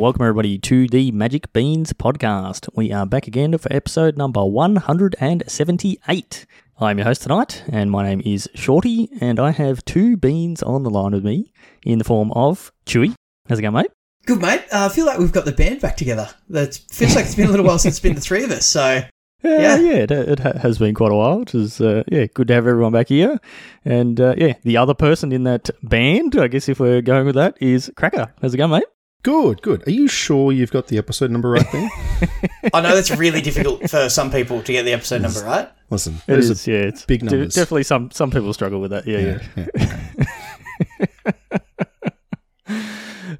welcome everybody to the Magic Beans podcast. We are back again for episode number 178. I'm your host tonight, and my name is Shorty, and I have two beans on the line with me in the form of Chewy. How's it going, mate? Good, mate. Uh, I feel like we've got the band back together. That feels like it's been a little while since it's been the three of us. So Yeah, Yeah. yeah, it, it has been quite a while. It is, uh, yeah, good to have everyone back here. And uh, yeah, the other person in that band, I guess if we're going with that, is Cracker. How's it going, mate? Good, good. Are you sure you've got the episode number right there? I know that's really difficult for some people to get the episode number right. Listen, it is, those is, are yeah. It's big de- numbers. definitely some some people struggle with that. Yeah, yeah. yeah, yeah.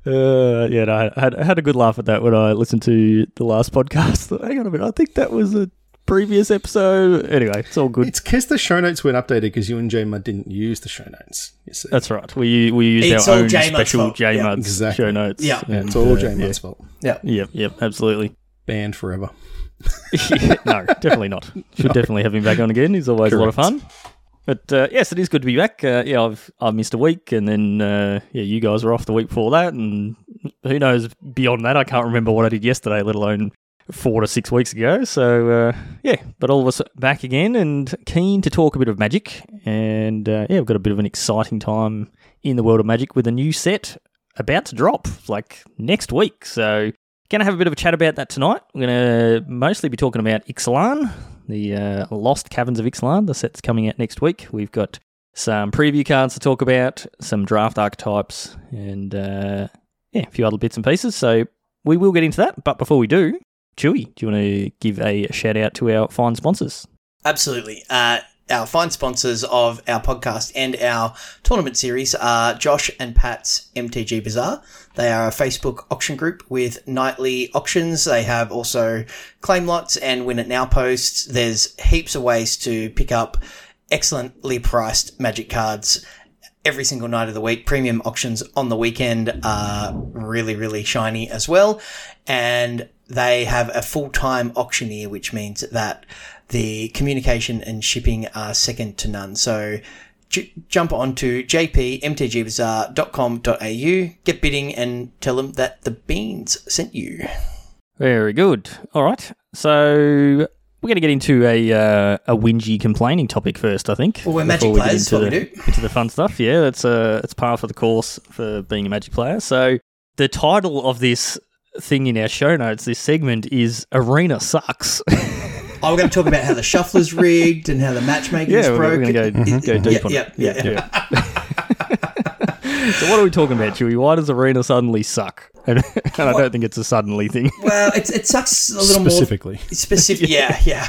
Uh, yeah, no, I had, I had a good laugh at that when I listened to the last podcast. Hang on a minute, I think that was a previous episode. Anyway, it's all good. It's because the show notes weren't updated because you and J-Mud didn't use the show notes. You see. That's right. We we used It's our all own J-Mud's special fault. J Yeah. Muds Exactly. show notes. Yeah. and, it's all uh, J-Mud's fault. Yeah. Yeah, yep, yep, absolutely. Banned forever. no, definitely not. Should definitely have him back on again. He's always a lot of fun. But uh, yes, it is good to be back. Uh, yeah, I've I've missed a week, and then uh, yeah, you guys were off the week before that, and who knows beyond that? I can't remember what I did yesterday, let alone four to six weeks ago. So uh, yeah, but all of us back again, and keen to talk a bit of magic, and uh, yeah, we've got a bit of an exciting time in the world of magic with a new set about to drop, like next week. So Going to have a bit of a chat about that tonight. We're going to mostly be talking about Ixalan, the uh, Lost Caverns of Ixalan, the set's coming out next week. We've got some preview cards to talk about, some draft archetypes, and uh, yeah, a few other bits and pieces. So we will get into that. But before we do, Chewy, do you want to give a shout out to our fine sponsors? Absolutely. Uh, our fine sponsors of our podcast and our tournament series are Josh and Pat's MTG Bazaar. They are a Facebook auction group with nightly auctions. They have also claim lots and win it now posts. There's heaps of ways to pick up excellently priced magic cards every single night of the week. Premium auctions on the weekend are really, really shiny as well. And they have a full-time auctioneer, which means that the communication and shipping are second to none. So j- jump on to jpmtgbazaar.com.au, get bidding and tell them that the beans sent you. Very good. All right. So we're going to get into a uh, a whingy complaining topic first, I think. Well, we're Magic get players, into what the, we do. into the fun stuff. Yeah, that's uh, it's par for the course for being a Magic player. So the title of this thing in our show notes, this segment is "Arena Sucks." Oh, we're going to talk about how the shuffler's rigged and how the matchmaking is yeah, we're, broken. going to go go deep Yeah, on yeah, it. yeah, yeah. so what are we talking about, Chewy? Why does Arena suddenly suck? And, and I don't think it's a suddenly thing. Well, it, it sucks a little more Specifically. specific. yeah, yeah.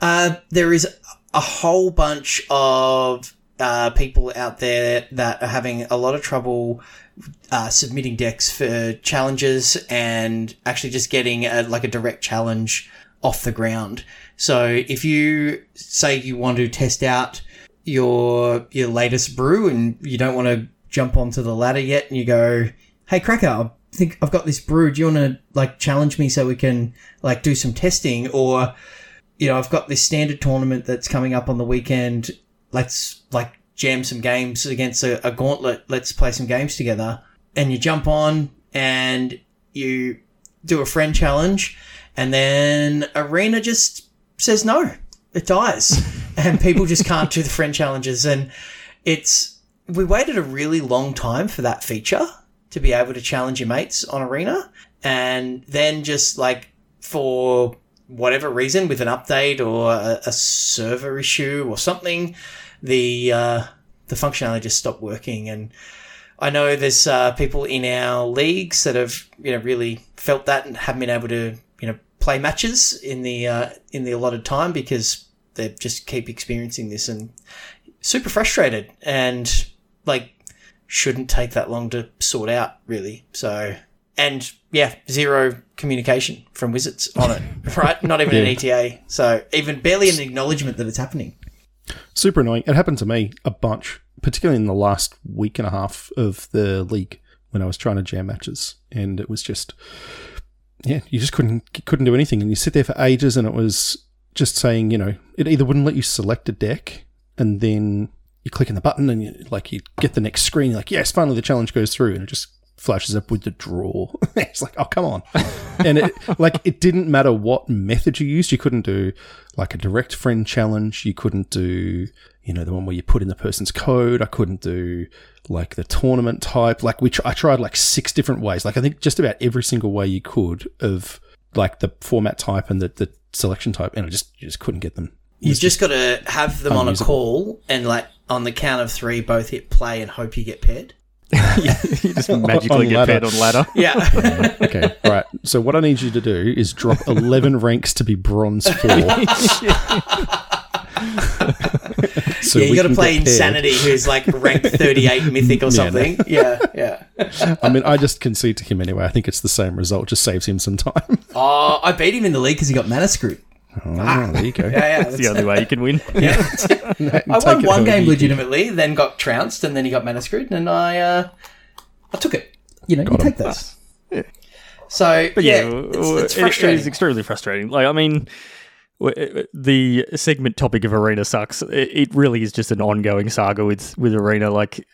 uh, there is a whole bunch of uh, people out there that are having a lot of trouble uh, submitting decks for challenges and actually just getting a, like a direct challenge off the ground. So if you say you want to test out your your latest brew and you don't want to jump onto the ladder yet, and you go, "Hey, Cracker, I think I've got this brew. Do you want to like challenge me so we can like do some testing?" Or, you know, I've got this standard tournament that's coming up on the weekend. Let's like jam some games against a, a gauntlet. Let's play some games together. And you jump on and you do a friend challenge, and then Arena just says no. It dies, and people just can't do the friend challenges. And it's we waited a really long time for that feature to be able to challenge your mates on Arena, and then just like for whatever reason, with an update or a, a server issue or something, the uh, the functionality just stopped working. And I know there's uh, people in our leagues that have you know really felt that and haven't been able to you know play matches in the uh, in the allotted time because they just keep experiencing this and super frustrated and like shouldn't take that long to sort out really. So and yeah, zero communication from Wizards on it, right? Not even an ETA. So even barely an acknowledgement that it's happening. Super annoying. It happened to me a bunch, particularly in the last week and a half of the league when I was trying to jam matches, and it was just, yeah, you just couldn't couldn't do anything, and you sit there for ages, and it was just saying, you know, it either wouldn't let you select a deck, and then you click on the button, and you like you get the next screen, like yes, finally the challenge goes through, and it just flashes up with the draw. it's like, oh come on, and it like it didn't matter what method you used. You couldn't do like a direct friend challenge. You couldn't do you know the one where you put in the person's code. I couldn't do like the tournament type. Like we tr- I tried like six different ways. Like I think just about every single way you could of like the format type and the, the selection type, and I just you just couldn't get them. You've just got to have them on a call and like on the count of three, both hit play and hope you get paired. you just magically On get ladder. paired on ladder. Yeah. Okay, all right. So what I need you to do is drop eleven ranks to be bronze four. so yeah, you got to play. Insanity, who's like rank 38 mythic or Yeah, no. something. Yeah, yeah. I mean, I just concede to him anyway. I think it's the same result. Just saves him some time. Oh, I beat him in the league because he got mana screwed. Oh, there you go. Yeah, yeah. That's the only way you can win. Yeah. I I won one game legitimately, then got trounced, and then he got mana screwed, and I uh, I took it. You know, you him. take those. So, But yeah, yeah, it's, it's frustrating. it is extremely frustrating. Like, I mean, the segment topic of Arena sucks. It it really is just an ongoing saga with with Arena. Like,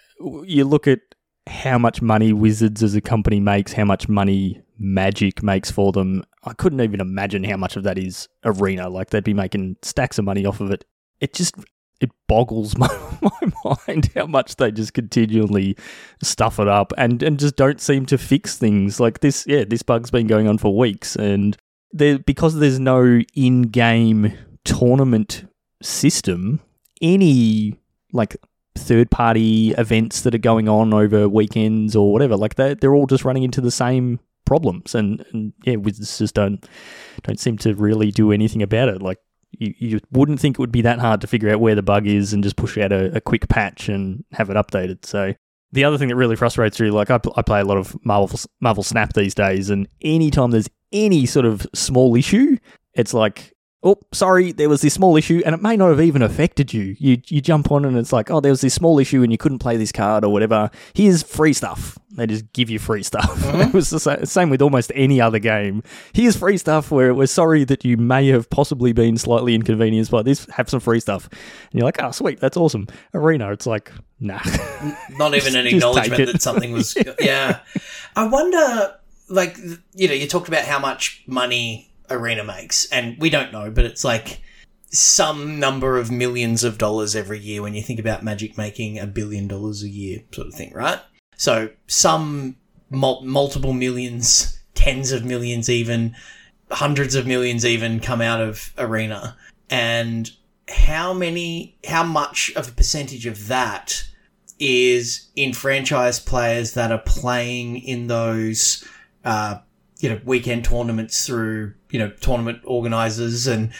you look at how much money Wizards as a company makes, how much money Magic makes for them. I couldn't even imagine how much of that is Arena. Like, they'd be making stacks of money off of it. It just it boggles my, my mind how much they just continually stuff it up and, and just don't seem to fix things. Like this, yeah, this bug's been going on for weeks, and there because there's no in-game tournament system, any like third-party events that are going on over weekends or whatever, like they they're all just running into the same problems, and, and yeah, Wizards just don't don't seem to really do anything about it. Like you, you wouldn't think it would be that hard to figure out where the bug is and just push out a, a quick patch and have it updated. So the other thing that really frustrates you, like I, I play a lot of Marvel Marvel Snap these days, and anytime there's any sort of small issue, it's like, oh, sorry, there was this small issue, and it may not have even affected you. You you jump on and it's like, oh, there was this small issue and you couldn't play this card or whatever. Here's free stuff. They just give you free stuff. Uh-huh. it was the sa- same with almost any other game. Here's free stuff where we're sorry that you may have possibly been slightly inconvenienced by this. Have some free stuff, and you're like, oh, sweet, that's awesome. Arena, it's like, nah. Not even an acknowledgement that something was. yeah. I wonder, like, you know, you talked about how much money Arena makes, and we don't know, but it's like some number of millions of dollars every year when you think about Magic making a billion dollars a year, sort of thing, right? So some mul- multiple millions, tens of millions, even hundreds of millions, even come out of Arena, and how many, how much of a percentage of that is in franchise players that are playing in those, uh, you know, weekend tournaments through, you know, tournament organizers. And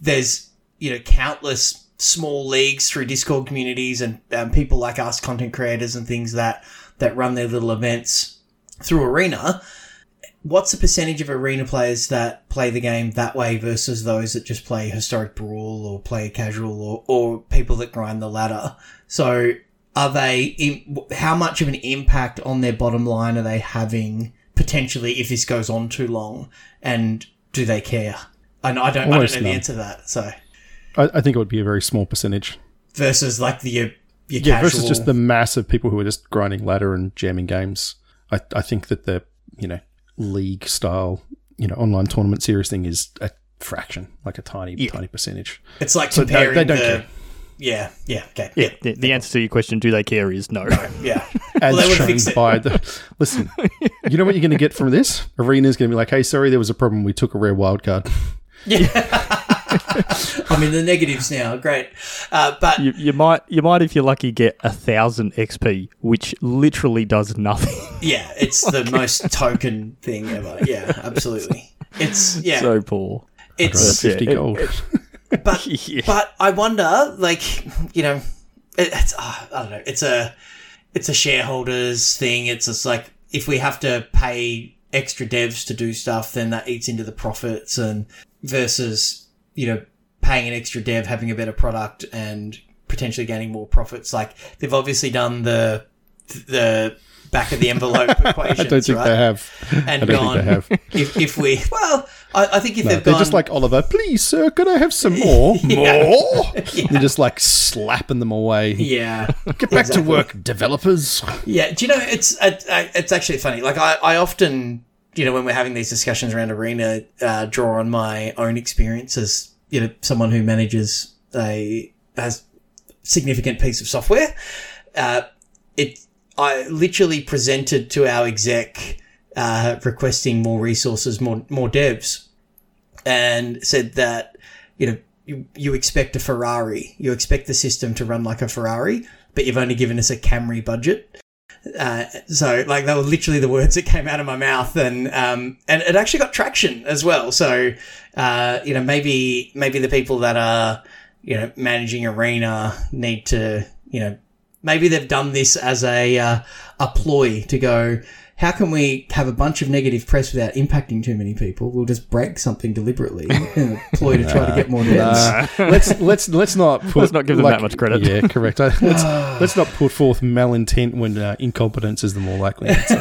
there's, you know, countless small leagues through Discord communities and um, people like us, content creators and things that, that run their little events through Arena. What's the percentage of arena players that play the game that way versus those that just play historic brawl or play casual or, or people that grind the ladder? So are they how much of an impact on their bottom line are they having potentially if this goes on too long and do they care and i don't, I don't know the answer to that so I, I think it would be a very small percentage. versus like the your, your Yeah, casual versus just the massive people who are just grinding ladder and jamming games. I, I think that the you know league style you know online tournament series thing is a fraction, like a tiny tiny percentage. it's like So they- comparing they don't the care. Yeah yeah okay Yeah, the, the answer to your question, do they care, is no. yeah As they would shown by the listen, you know what you're going to get from this? Arena's going to be like, "Hey, sorry, there was a problem. We took a rare wild card." Yeah. I'm in the negatives now great uh, but You, you might, you might, if you're lucky, get a thousand XP, which literally does nothing. yeah it's the most token thing ever yeah absolutely it's yeah so poor. it's Fifty it- gold. But Yeah. but I wonder, like, you know, it, it's uh, I don't know, it's a it's a shareholders thing. It's just like if we have to pay extra devs to do stuff, then that eats into the profits, and versus you know paying an extra dev, having a better product, and potentially gaining more profits. Like they've obviously done the the back of the envelope equations. I don't think right? they have. And gone. have. If, if we, well, I, I think if No, they've they're gone, just like Oliver. Please, sir, could I have some more? Yeah. More? Yeah. They're just like slapping them away. yeah, Get back Exactly. to work, developers. Yeah, do you know it's it's actually funny. Like I, I often, you know, when we're having these discussions around arena, uh, draw on my own experience as you know someone who manages a has significant piece of software. Uh, it I literally presented to our exec uh, requesting more resources, more more devs, and said that you know you, you expect a Ferrari, you expect the system to run like a Ferrari, but you've only given us a Camry budget. Uh, so like they were literally the words that came out of my mouth, and um, and it actually got traction as well. So uh, you know maybe maybe the people that are you know managing arena need to you know maybe they've done this as a uh, a ploy to go. How can we have a bunch of negative press without impacting too many people? We'll just break something deliberately, in a ploy to try to get more devs. Nah. let's let's let's not put, Let's not give them that much credit. Yeah, correct. Let's let's not put forth malintent when uh, incompetence is the more likely answer.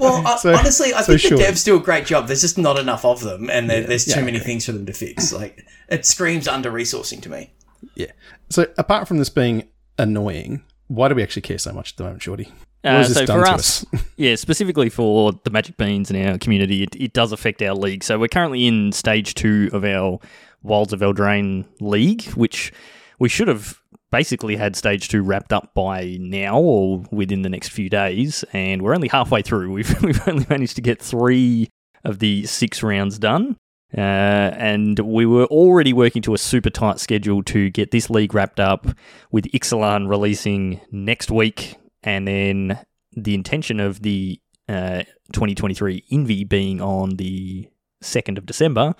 Well, I, So- honestly, I so think sure. the devs do a great job. There's just not enough of them, and there, there's too Yeah, many things for them to fix. Like it screams under resourcing to me. yeah. So apart from this being annoying, why do we actually care so much at the moment, Shorty? What Uh, has this so done for to us, yeah, specifically for the Magic Beans in our community, it, it does affect our league. So we're currently in stage two of our Wilds of Eldraine league, which we should have basically had stage two wrapped up by now or within the next few days, and we're only halfway through. We've we've only managed to get three of the six rounds done. Uh, and we were already working to a super tight schedule to get this league wrapped up, with Ixalan releasing next week, and then the intention of the uh, 2023 Envy being on the 2nd of December.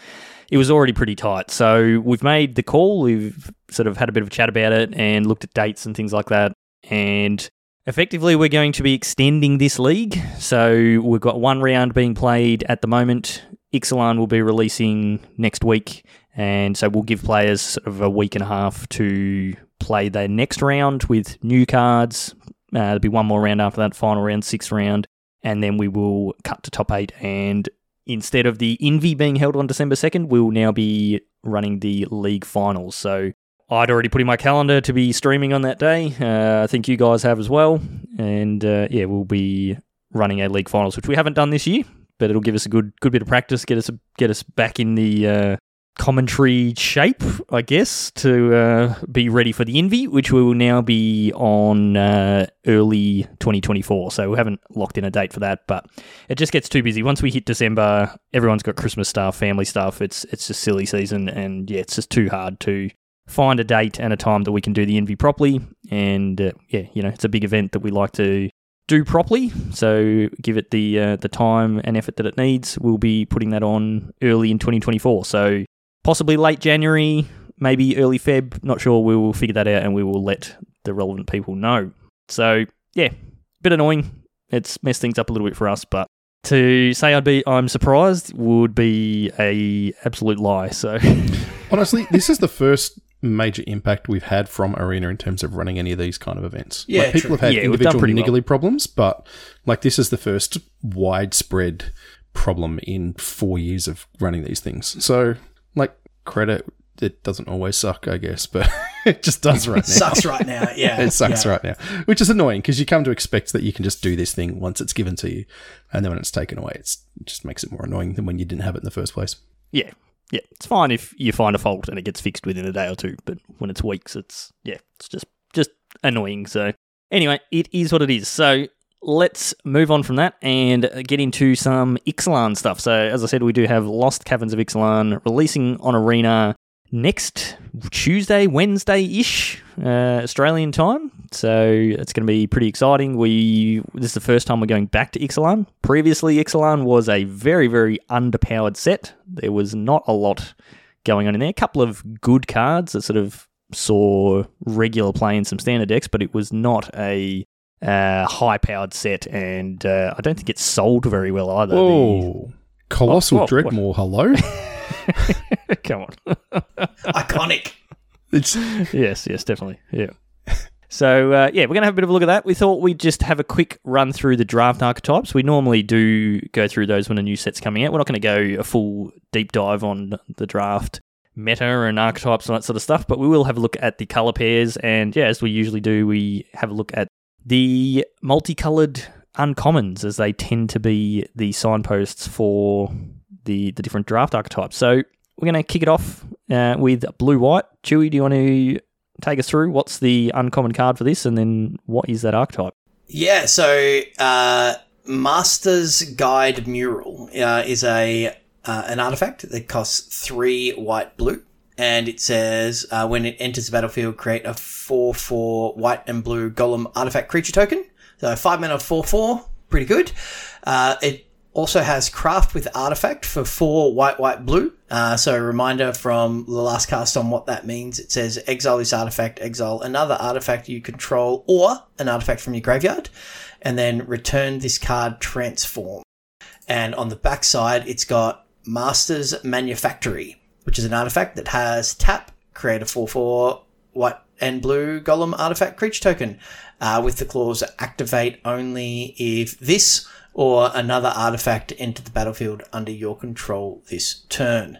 It was already pretty tight. So we've made the call. We've sort of had a bit of a chat about it and looked at dates and things like that. And effectively, we're going to be extending this league. So we've got one round being played at the moment. Ixalan will be releasing next week. And so we'll give players sort of a week and a half to play their next round with new cards. Uh, there'll be one more round after that, final round, sixth round. And then we will cut to top eight. And instead of the Envy being held on December 2nd, we'll now be running the league finals. So I'd already put in my calendar to be streaming on that day. Uh, I think you guys have as well. And uh, yeah, we'll be running a league finals, which we haven't done this year, but it'll give us a good good bit of practice, get us get us back in the uh, commentary shape, I guess, to uh, be ready for the Envy, which we will now be on uh, early 2024. So we haven't locked in a date for that, but it just gets too busy. Once we hit December, everyone's got Christmas stuff, family stuff. It's it's just silly season, and yeah, it's just too hard to find a date and a time that we can do the Envy properly. And uh, yeah, you know, it's a big event that we like to do properly. So give it the uh, the time and effort that it needs. We'll be putting that on early in 2024. So possibly late January, maybe early Feb. Not sure. We will figure that out and we will let the relevant people know. So yeah, bit annoying. It's messed things up a little bit for us, but to say I'd be I'm surprised would be a absolute lie. So Honestly, this is the first major impact we've had from Arena in terms of running any of these kind of events. Yeah, like, people true. have had Yeah, individual pretty well. niggly problems, but like this is the first widespread problem in four years of running these things. So, like credit, it doesn't always suck, I guess, but it just does right now. Sucks right now. Yeah, It sucks yeah. right now, which is annoying because you come to expect that you can just do this thing once it's given to you, and then when it's taken away, it's, it just makes it more annoying than when you didn't have it in the first place. Yeah, yeah, it's fine if you find a fault and it gets fixed within a day or two. But when it's weeks, it's yeah, it's just just annoying. So anyway, it is what it is. So let's move on from that and get into some Ixalan stuff. So as I said, we do have Lost Caverns of Ixalan releasing on Arena next Tuesday, Wednesday ish, uh, Australian time. So it's going to be pretty exciting. We this is the first time we're going back to Ixalan. Previously, Ixalan was a very very underpowered set. There was not a lot going on in there. A couple of good cards that sort of saw regular play in some standard decks, but it was not a uh, high powered set, and uh, I don't think it sold very well either. The- Colossal What- what- Dreadmaw, hello? Come on. Iconic. It's yes, yes, definitely. Yeah. So uh, yeah, we're gonna have a bit of a look at that. We thought we'd just have a quick run through the draft archetypes. We normally do go through those when a new set's coming out. We're not going to go a full deep dive on the draft meta and archetypes and that sort of stuff, but we will have a look at the color pairs. And yeah, as we usually do, we have a look at the multicolored uncommons as they tend to be the signposts for the the different draft archetypes. So we're going to kick it off uh, with blue white. Chewy, do you want to take us through what's the uncommon card for this, and then what is that archetype? Yeah, so uh, Master's Guide Mural uh, is a uh, an artifact that costs three white blue, and it says uh, when it enters the battlefield, create a four four white and blue golem artifact creature token. So five mana, four four, pretty good. Uh, it also has craft with artifact for four white, white, blue. Uh, so a reminder from the last cast on what that means. It says exile this artifact, exile another artifact you control or an artifact from your graveyard, and then return this card transform. And on the back side, it's got Master's Manufactory, which is an artifact that has tap, create a 4-4 white and blue golem artifact creature token, uh, with the clause activate only if this or another artifact enter the battlefield under your control this turn.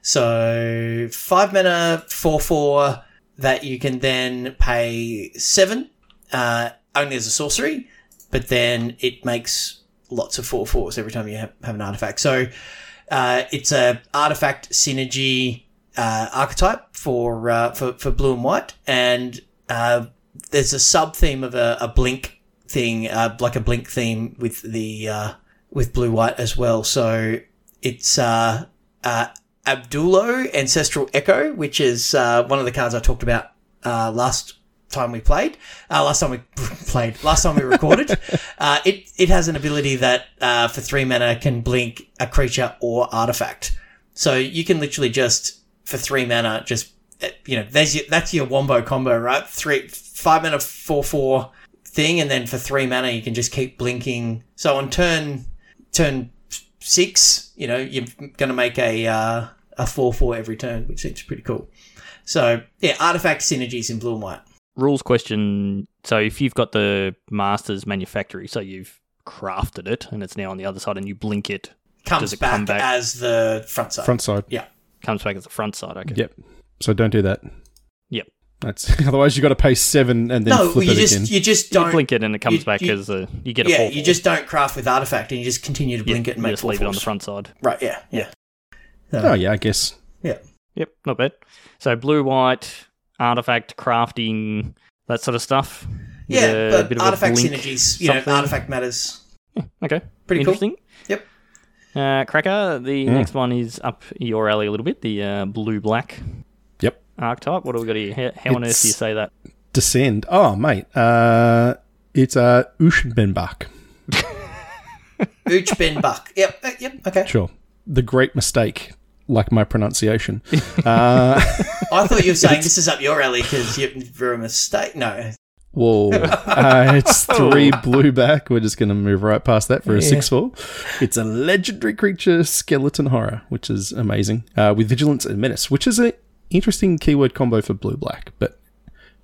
So five mana, four four that you can then pay seven, uh, only as a sorcery, but then it makes lots of four fours every time you have, have an artifact. So uh, it's a artifact synergy uh, archetype for, uh, for for blue and white, and uh, there's a sub theme of a, a blink thing, uh, like a blink theme with the uh, with blue white as well. So it's uh, uh, Abuelo Ancestral Echo, which is uh, one of the cards I talked about uh, last time we played. Uh, last time we played. Last time we recorded. uh, it it has an ability that uh, for three mana can blink a creature or artifact. So you can literally just for three mana just uh, you know there's your, that's your wombo combo right three five mana four four thing, and then for three mana you can just keep blinking. So on turn turn six, you know you're going to make a uh, a four four every turn, which seems pretty cool. So yeah, artifact synergies in blue and white. Rules question. So if you've got the Masters Manufactory, so you've crafted it and it's now on the other side, and you blink it, Comes Does it back, come back? as the front side. Front side. Yeah. comes back as the front side. Okay. Yep. So don't do that. Yep. That's otherwise you got to pay seven and then No, flip you it just again. you just You don't blink it and it comes you- back you- as a you get a yeah, four. you just don't craft with artifact, and you just continue to blink it and you make just four leave it on the front side. Right? Yeah, yeah. oh yeah, I guess. yeah. Yep, not bad. So blue, white, artifact crafting, that sort of stuff. Yeah, a but bit of artifact synergies, you know, artifact matters. Okay, Pretty cool. interesting. Yep. Uh, Cracker, the Mm. next one is up your alley a little bit. The uh, blue black Yep. Archetype. What do we got here? How, how on earth do you say that? Descend. Oh mate, uh, it's uh, Uchbenbak. Ooch Ben Buck. Yep, uh, yep. Okay. Sure. The great mistake, like my pronunciation. uh, I thought you were saying this is up your alley because you're a mistake. No. Whoa. Uh, it's three blue back. We're just going to move right past that for a Yeah. 6 4. It's a legendary creature, skeleton horror, which is amazing, uh, with vigilance and menace, which is an interesting keyword combo for blue black, but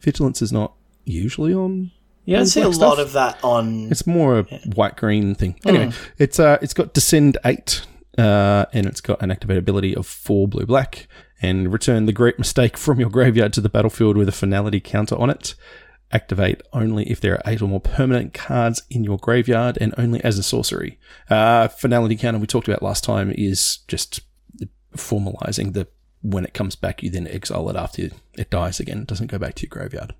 vigilance is not usually on. You don't see a black lot of that on. It's more a white green thing. Anyway, it's uh, it's got descend eight, uh, and it's got an activate ability of four blue black, and return the great mistake from your graveyard to the battlefield with a finality counter on it. Activate only if there are eight or more permanent cards in your graveyard, and only as a sorcery. Uh, finality counter we talked about last time is just formalizing the when it comes back, you then exile it after it dies again. It doesn't go back to your graveyard.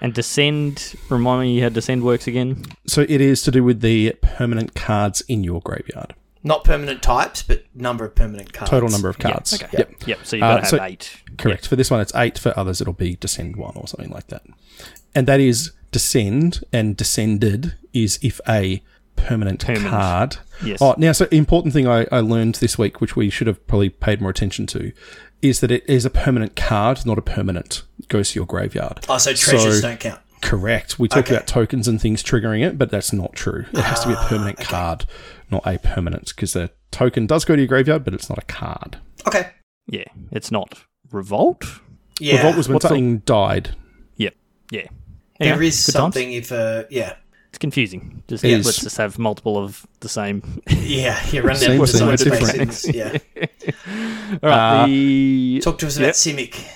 And descend. Remind me how descend works again. So it is to do with the permanent cards in your graveyard. Not permanent types, but number of permanent cards. Total number of cards. okay. Yep. Yep. So you've Uh, got to have so- eight. Correct. For this one, it's eight. For others, it'll be descend one or something like that. And that is descend and descended is if a permanent, Permanent. card. Yes. Oh, now, so important thing I, I learned this week, which we should have probably paid more attention to, is that it is a permanent card, not a permanent. It goes to your graveyard. Oh, so treasures So- don't count. Correct. We talk Okay. about tokens and things triggering it, but that's not true. It has to be a Ah, permanent card, not a permanent, because the token does go to your graveyard, but it's not a card. Okay. Yeah. It's not revolt. Yeah. Revolt was when What's the- something died. Yep. Yeah. there Anyway, is good times. something if uh yeah It's confusing. Just It let's just have multiple of the same. yeah you run Same down thing, design different. Yeah, All right. Uh, the talk to us Yep. about Simic.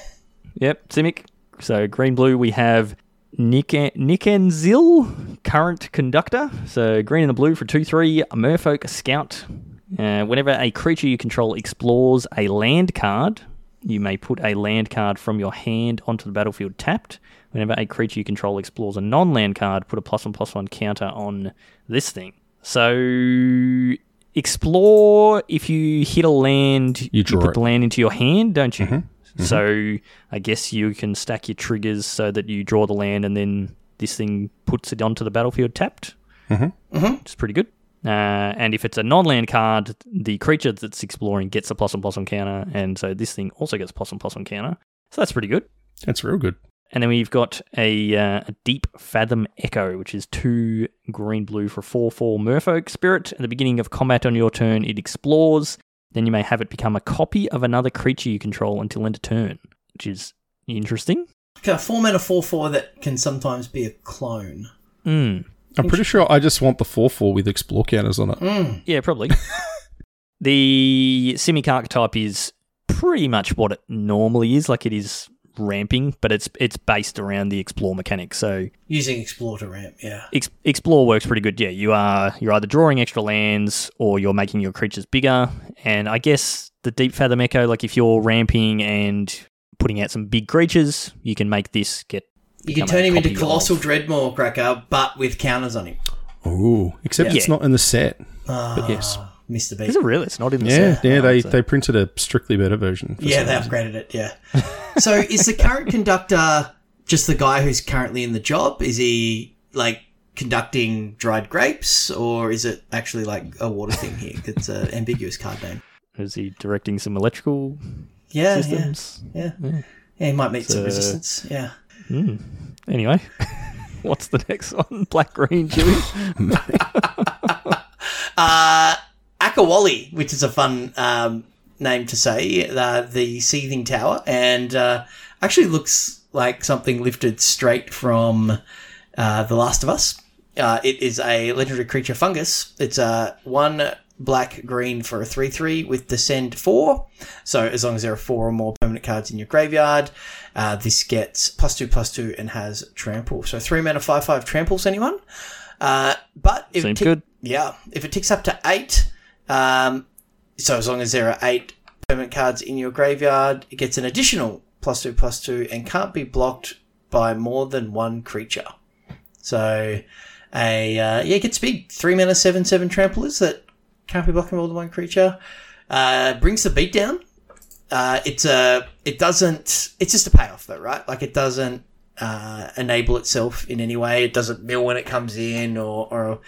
Yep, Simic. So green blue, we have Nick Nicanzil, current conductor. So green and the blue for two three. Merfolk Scout. Uh, whenever a creature you control explores a land card, you may put a land card from your hand onto the battlefield tapped. Whenever a creature you control explores a non-land card, put a plus one plus one counter on this thing. So explore if you hit a land, You draw put it. the land into your hand, don't you? So I guess you can stack your triggers so that you draw the land and then this thing puts it onto the battlefield tapped. Mm-hmm. Which is pretty good. Uh, and if it's a non-land card, the creature that's exploring gets a plus one plus one counter, and so this thing also gets a plus one plus one counter. So that's pretty good. That's real good. And then we've got a, uh, a Deep Fathom Echo, which is two green blue for 4 4 Merfolk Spirit. At the beginning of combat on your turn, it explores. Then you may have it become a copy of another creature you control until end of turn, which is interesting. Okay, a four mana four four that can sometimes be a clone. Mm. I'm pretty sure I just want the 4 4 with explore counters on it. Mm. Yeah, probably. the Simic archetype is pretty much what it normally is, like it is ramping, but it's it's based around the explore mechanic. So Using explore to ramp, yeah. Ex- explore works pretty good. Yeah, you are you're either drawing extra lands or you're making your creatures bigger. And I guess the Deep Fathom Echo, like if you're ramping and putting out some big creatures, you can make this get. You can turn him into Colossal of- Dreadmaw Cracker, but with counters on him. Ooh, except it's not in the set. Ah. But yes. Mr. B. Is it really? It's not in the Yeah, set. yeah, Oh, they, so- they printed a strictly better version. for Yeah, they reason. upgraded it, yeah. so is the current conductor just the guy who's currently in the job? Is he like conducting dried grapes or is it actually like a water thing here? It's an ambiguous card name. Is he directing some electrical Yeah, systems? yeah, yeah. Yeah, he might meet some resistance. Yeah. Anyway, what's the next one? Black green chili. Uh, Akawalli, which is a fun um, name to say, uh, the Seething Tower, and uh, actually looks like something lifted straight from uh, The Last of Us. Uh, it is a legendary creature fungus. It's a one black green for a 3 3 with descend 4. So as long as there are four or more permanent cards in your graveyard, uh, this gets plus 2 plus 2 and has trample. So 3 mana 5 5 tramples anyone. Uh, but if Seems tick- good. yeah, if it ticks up to eight, um, so as long as there are eight permanent cards in your graveyard, it gets an additional plus two plus two and can't be blocked by more than one creature. So, a uh, yeah, it gets big. Three mana seven seven tramplers that can't be blocked by more than one creature. Uh, brings the beat down. Uh, it's a it doesn't. It's just a payoff though, right? Like it doesn't uh, enable itself in any way. It doesn't mill when it comes in or, or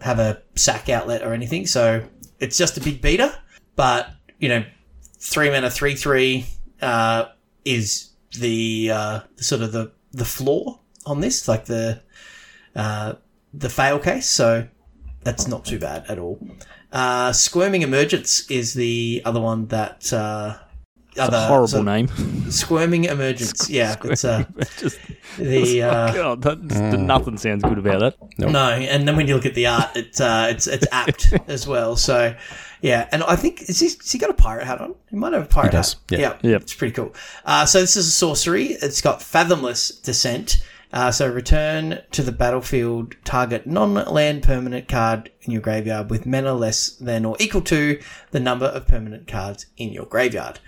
have a sack outlet or anything. So it's just a big beater. But you know, three mana three three uh, is the uh, sort of the the floor on this, like the uh, the fail case. So that's not too bad at all. Uh, Squirming Emergence is the other one that. Other Horrible sort name. Squirming Emergence. yeah, it's uh, Just, the. Uh, God, that, nothing sounds good about that. No, and then when you look at the art, it's uh, it's it's apt as well. So, yeah, and I think is he, has he got a pirate hat on? He might have a pirate He does, hat. yeah. Yep. it's pretty cool. Uh, so this is a sorcery. It's got fathomless descent. Uh, so return to the battlefield target non-land permanent card in your graveyard with mana less than or equal to the number of permanent cards in your graveyard.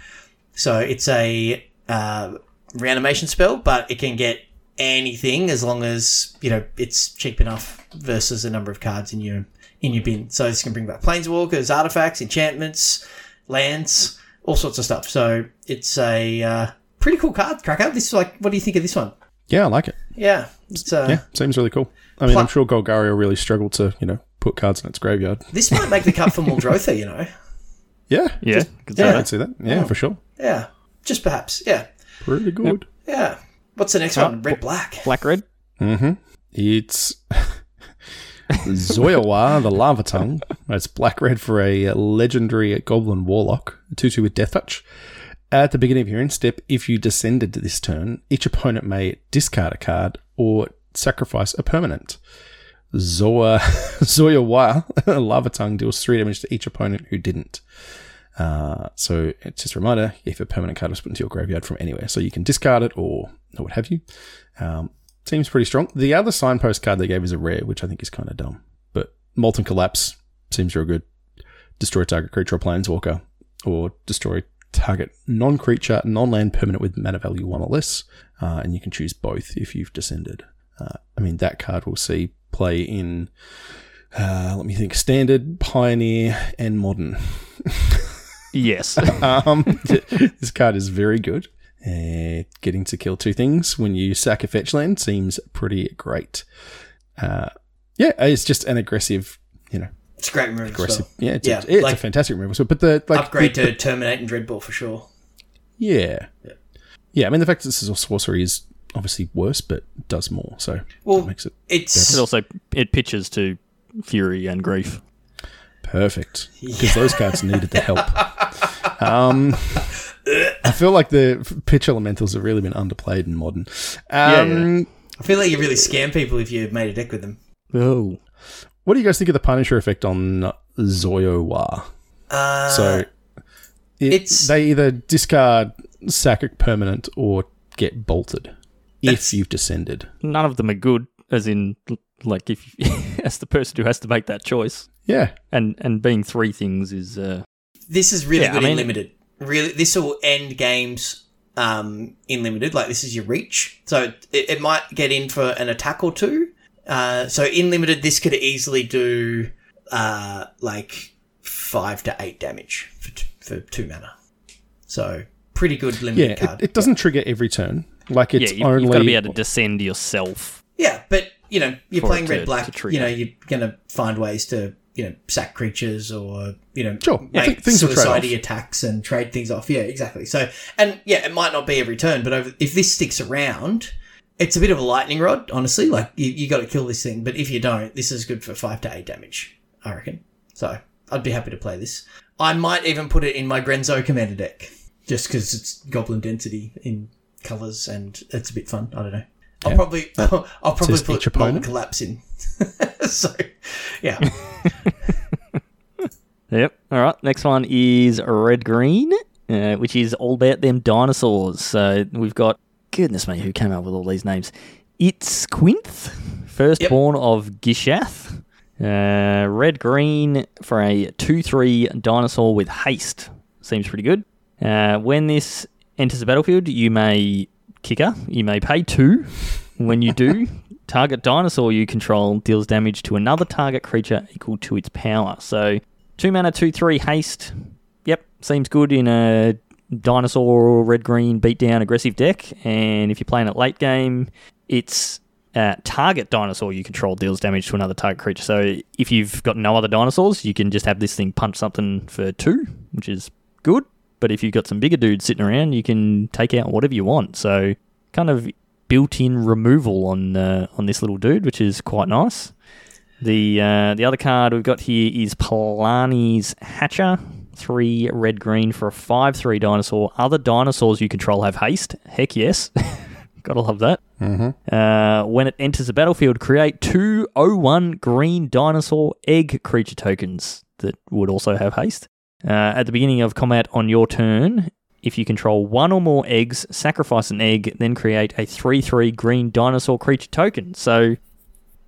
So it's a uh, reanimation spell, but it can get anything as long as you know it's cheap enough versus the number of cards in your in your bin. So this can bring back planeswalkers, artifacts, enchantments, lands, all sorts of stuff. So it's a uh, pretty cool card, Cracker. This is like, what do you think of this one? Yeah, I like it. Yeah, it's uh, Yeah, seems really cool. I mean, Pla- I'm sure Golgari will really struggle to, you know, put cards in its graveyard. this might make the cut for Muldrotha. You know, Yeah, Yeah, could say I yeah. can see that. Yeah, for sure. Yeah, just perhaps, yeah, Pretty good. yeah. What's the next Oh, one? Red black. Black red. Mm-hmm. It's Zoyowa, the Lava Tongue. It's black red for a legendary Goblin Warlock, 2 2 with Death Touch. At the beginning of your end step, if you descended to this turn, each opponent may discard a card or sacrifice a permanent. Zoa Zoya Wa Lava Tongue deals three damage to each opponent who didn't. Uh, so it's just a reminder if a permanent card was put into your graveyard from anywhere, so you can discard it or, or what have you. Um, seems pretty strong. The other signpost card they gave is a rare, which I think is kind of dumb. But Molten Collapse seems real good. Destroy target creature or planeswalker, or destroy target non-creature, non-land permanent with mana value one or less, uh, and you can choose both if you've descended. Uh, I mean, that card will see play in, uh, let me think, standard, pioneer, and modern. Yes. um, this card is very good. Uh, getting to kill two things when you sack a fetch land seems pretty great. Uh, yeah, it's just an aggressive, you know, It's a great removal aggressive. spell. Yeah, it's, Yeah, a, it's like- a fantastic removal. So, but the like Upgrade the- to Terminate and Dreadbore for sure. yeah, yeah. I mean, the fact that this is a sorcery is obviously worse, but does more. So Well, that makes it It's it also it pitches to fury and grief. Perfect because those cards needed the help. Um, I feel like the pitch elementals have really been underplayed in modern. Um, I feel like you really scam people if you made a deck with them. Oh. What do you guys think of the Punisher effect on Zoyowa? Uh, So it- it's- they either discard sack a permanent or get bolted That's- if you've descended. None of them are good, as in like if as the person who has to make that choice. Yeah, And and being three things is uh this is really Yeah, I good in limited. Really, this will end games um, in limited. Like this is your reach, so it, it might get in for an attack or two. Uh, so in limited, this could easily do uh, like five to eight damage for t- for two mana. So pretty good limited yeah. It, card. it doesn't trigger every turn. Like it's yeah, you, only you've got to be able to descend yourself. Yeah, but you know, you're playing it red to- black. to. You know, you're gonna find ways to you know sack creatures or you know Sure, make th- things will trade suicide attacks and trade things off. Yeah, exactly. So and yeah, it might not be every turn, but over, if this sticks around, it's a bit of a lightning rod. Honestly, like you, you got to kill this thing. But if you don't, this is good for five to eight damage. I reckon. So I'd be happy to play this. I might even put it in my Grenzo commander deck just because it's goblin density in colors and it's a bit fun. I don't know. I'll Yeah. probably I'll, probably put. Molten collapse in. so yeah, Yep. All right. Next one is red green, uh, which is all about them dinosaurs. So we've got goodness me, who came up with all these names? Itzquinth, firstborn of Gishath. Uh, red green for a two three dinosaur with haste seems pretty good. Uh, when this enters the battlefield, you may kicker. You may pay two. When you do, target dinosaur you control deals damage to another target creature equal to its power. So Two mana, two three haste. Yep, seems good in a dinosaur red green beatdown aggressive deck. And if you're playing it late game, it's uh, target dinosaur you control deals damage to another target creature. So if you've got no other dinosaurs, you can just have this thing punch something for two, which is good. But if you've got some bigger dudes sitting around, you can take out whatever you want. So kind of built-in removal on uh, on this little dude, which is quite nice. The uh, the other card we've got here is Palani's Hatcher, three red green for a five three dinosaur. Other dinosaurs you control have haste. Heck yes, gotta love that. Mm-hmm. Uh, when it enters the battlefield, create two 01 green dinosaur egg creature tokens that would also have haste. Uh, at the beginning of combat on your turn, if you control one or more eggs, sacrifice an egg, then create a 3 3 green dinosaur creature token. So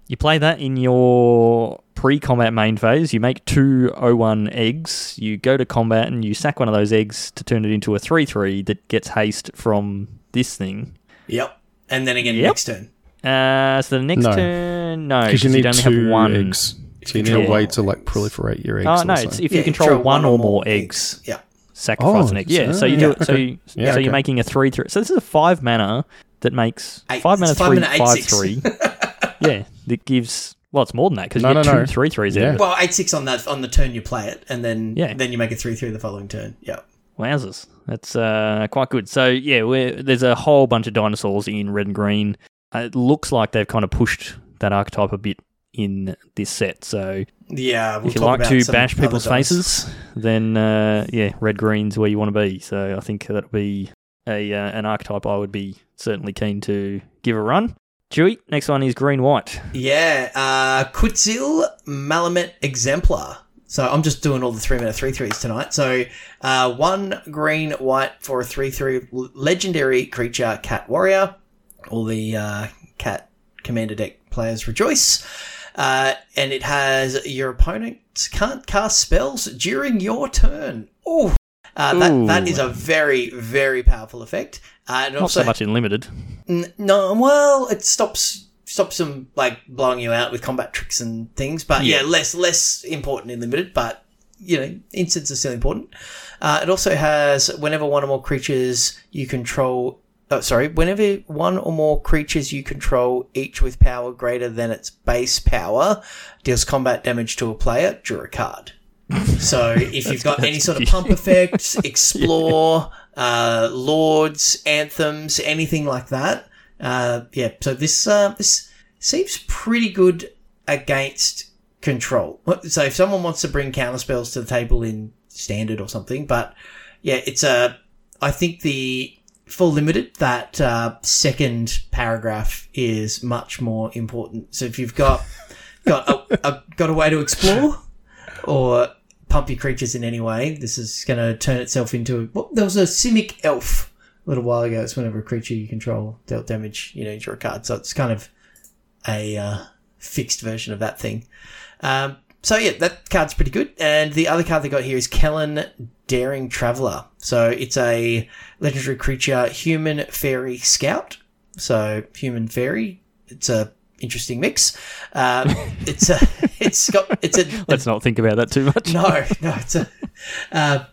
you play that in your pre combat main phase. You make two 01 eggs, you go to combat, and you sack one of those eggs to turn it into a 3 3 that gets haste from this thing. yep. And then again Yep. next turn. Uh, so the next No. turn, no, Because you you need only two have one. eggs. So you need Yeah. a way to like proliferate your eggs. Oh no, it's if Yeah, you control one, or more eggs, Yeah. Sacrifice Oh, an egg. Yeah, so- so you do yeah, it. So, you, Yeah, so you're making a three three. So this is a five mana that makes Eight- five mana it's five three mana, eight, five six. three. yeah, that gives well, it's more than that because No, you get no, two no. three threes Yeah. out. Well, eight six on that on the turn you play it, and then Yeah. then you make a three three the following turn. Yeah. Wowzers, that's uh, quite good. So yeah, we're, there's a whole bunch of dinosaurs in red and green. Uh, it looks like they've kind of pushed that archetype a bit in this set. So Yeah. We'll if you like to bash people's faces, then uh, yeah, red green's where you want to be. So I think that'll be a uh, an archetype I would be certainly keen to give a run. Chewy, next one is green white. Yeah, uh, Kutzil Malamet Exemplar. So I'm just doing all the three minute three threes tonight. So uh, one green white for a three three legendary creature cat warrior. All the uh, cat commander deck players rejoice. Uh, and it has your opponent can't cast spells during your turn. Ooh. Uh, that, that is a very, very powerful effect. Uh, and Not also, so much in limited. N- no, well, it stops stops them like blowing you out with combat tricks and things. But yeah, Yeah. less less important in limited. But you know, instants are still important. Uh, it also has whenever one or more creatures you control. Oh, sorry, whenever one or more creatures you control, each with power greater than its base power, deals combat damage to a player, draw a card. So if you've got any sort of pump effects, explore, uh, lords, anthems, anything like that, uh, yeah. So this uh, this seems pretty good against control. So if someone wants to bring counter spells to the table in standard or something, but yeah, it's a. I think the for limited that uh, second paragraph is much more important. So if you've got got a, a got a way to explore or pump your creatures in any way, this is going to turn itself into. A, Well, there was a Simic Elf a little while ago. It's whenever a creature you control dealt damage, you know, draw a card. So it's kind of a uh, fixed version of that thing. Um, so yeah, that card's pretty good. And the other card they got here is Kellan Daring Traveler. So it's a legendary creature, human fairy scout. So human fairy. It's a interesting mix. Um, it's a, it's got, it's a, Let's not think about that too much. no, no, it's a. Uh,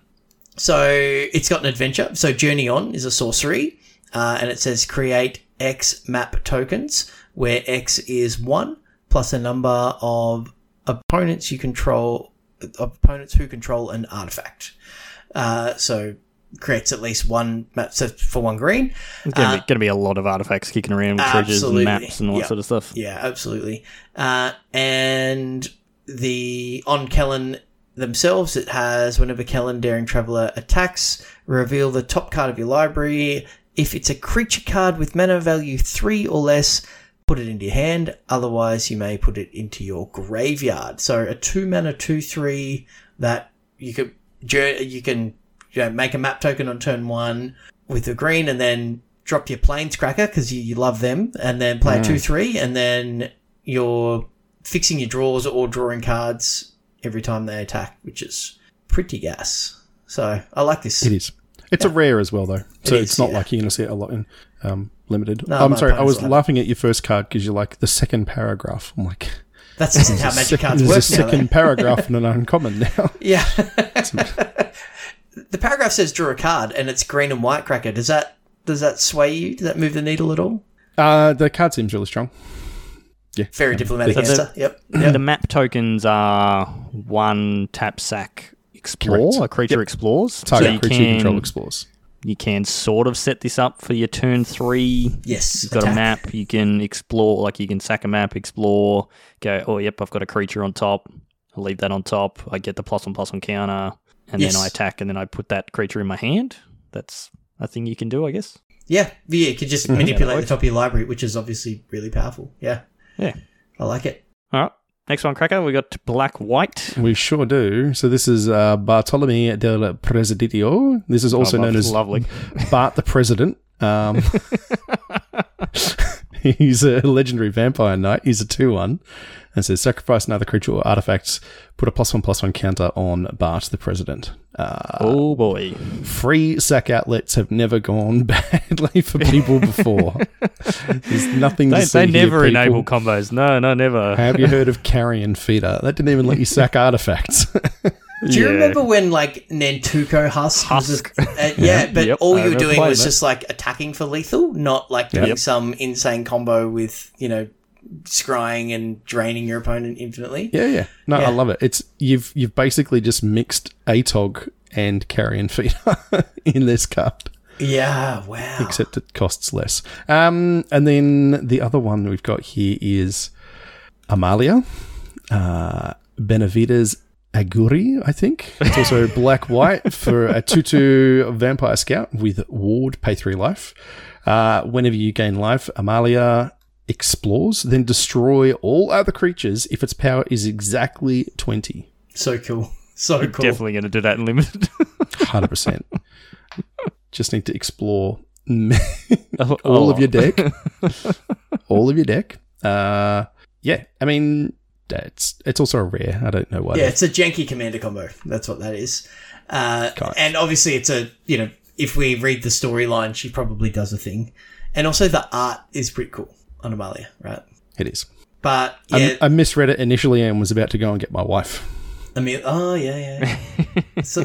so it's got an adventure. So Journey On is a sorcery, uh, and it says create X map tokens, where X is one plus a number of opponents you control, opponents who control an artifact. Uh, so creates at least one map for one green. There's going Uh, to be a lot of artifacts kicking around with treasures and maps and all Yeah. that sort of stuff. Yeah, absolutely. Uh, and the on Kellan themselves, it has whenever Kellan Daring Traveler attacks, reveal the top card of your library. If it's a creature card with mana value three or less, put it into your hand. Otherwise, you may put it into your graveyard. So a two mana two three that you could you can you know, make a map token on turn one with the green, and then drop your planes cracker because you, you love them, and then play a two mm. three, and then you're fixing your draws or drawing cards every time they attack, which is pretty gas. So I like this. It is. It's a rare as well, though. So It it's not yeah. like you're going to see it a lot in um, limited. No, I'm my sorry, I was will laughing at your first card because you're like the second paragraph. I'm like, That's just how magic second, cards there's work. a now, though. second paragraph and an uncommon now. Yeah. the paragraph says draw a card, and it's green and white cracker. Does that does that sway you? Does that move the needle at all? Uh, the card seems really strong. Yeah, Very diplomatic So the- answer. Yep. yep. The map tokens are one tap sack explore, Correct. a creature explores. target so creature can, control explores. You can sort of set this up for your turn three. Yes. You've got attack. a map, you can explore, like you can sack a map, explore, go, oh, yep, I've got a creature on top. I leave that on top. I get the plus one plus one counter, and Yes. then I attack, and then I put that creature in my hand. That's a thing you can do, I guess. Yeah. Yeah. You could just manipulate that the top of your library, which is obviously really powerful. Yeah. Yeah. I like it. All right. Next one, Cracker. We got black white. We sure do. So this is uh, Bartolome del Presidio. This is also Oh, known as lovely. Bart the President. Um, he's a legendary vampire knight. He's a 2 1. And says sacrifice another creature or artifacts, put a plus one plus one counter on Bart the President. Uh, Oh boy. free sack outlets have never gone badly for people before. There's nothing They, to see they never people. enable combos. No, no, never. Have you heard of carrion feeder? That didn't even let you sack artifacts. Do you Yeah. remember when like Nantuko Husk, was Husk. a, uh, yeah, but Yep, all you were doing was that. just like attacking for lethal, not like doing Yep. some insane combo with you know scrying and draining your opponent infinitely. Yeah, yeah. No, Yeah. I love it. It's you've you've basically just mixed ATOG and carrion feeder in this card, Yeah, wow. except it costs less. Um, and then the other one we've got here is Amalia, uh, Benavides Aguirre, I think. It's also black white for a 2 2 vampire scout with ward, pay 3 life. Uh, whenever you gain life, Amalia explores, then destroy all other creatures if its power is exactly 20. So cool. So cool. Definitely going to do that in limited. 100%. Just need to explore Oh, all of oh. your deck. all of your deck. Uh, yeah, I mean, it's it's also a rare. I don't know why. Yeah, it's a janky commander combo. That's what that is. Uh, and obviously, it's a you know, if we read the storyline, she probably does a thing, and also the art is pretty cool on Amalia, right? it is. But I- yeah, I, misread it initially and was about to go and get my wife. I mean, oh yeah, yeah. so,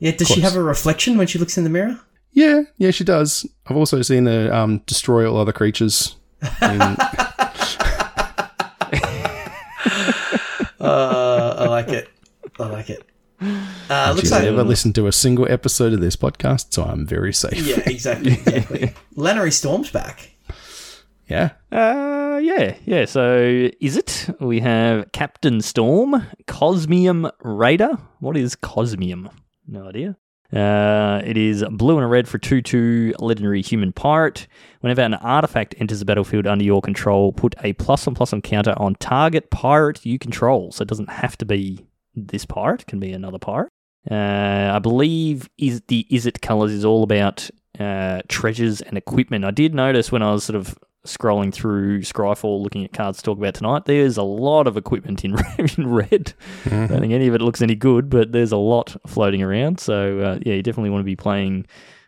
yeah, does she have a reflection when she looks in the mirror? Yeah, yeah, she does. I've also seen her um, destroy all other creatures. in- Uh, I like it. I like it. Uh, looks like never listened to a single episode of this podcast, so I'm very safe. yeah, exactly, exactly. Lannery Storm's back. Yeah. Uh, yeah, yeah. So is it? We have Captain Storm, Cosmium Raider. What is Cosmium? No idea. Uh, it is blue and a red for 2 2 legendary human pirate. Whenever an artifact enters the battlefield under your control, put a plus one plus one counter on target pirate you control. So it doesn't have to be this pirate, it can be another pirate. Uh, I believe is the is it colors is all about uh, treasures and equipment. I did notice when I was sort of scrolling through Scryfall, looking at cards to talk about tonight. There's a lot of equipment in, in red. I don't think any of it looks any good, but there's a lot floating around. So uh, yeah, you definitely want to be playing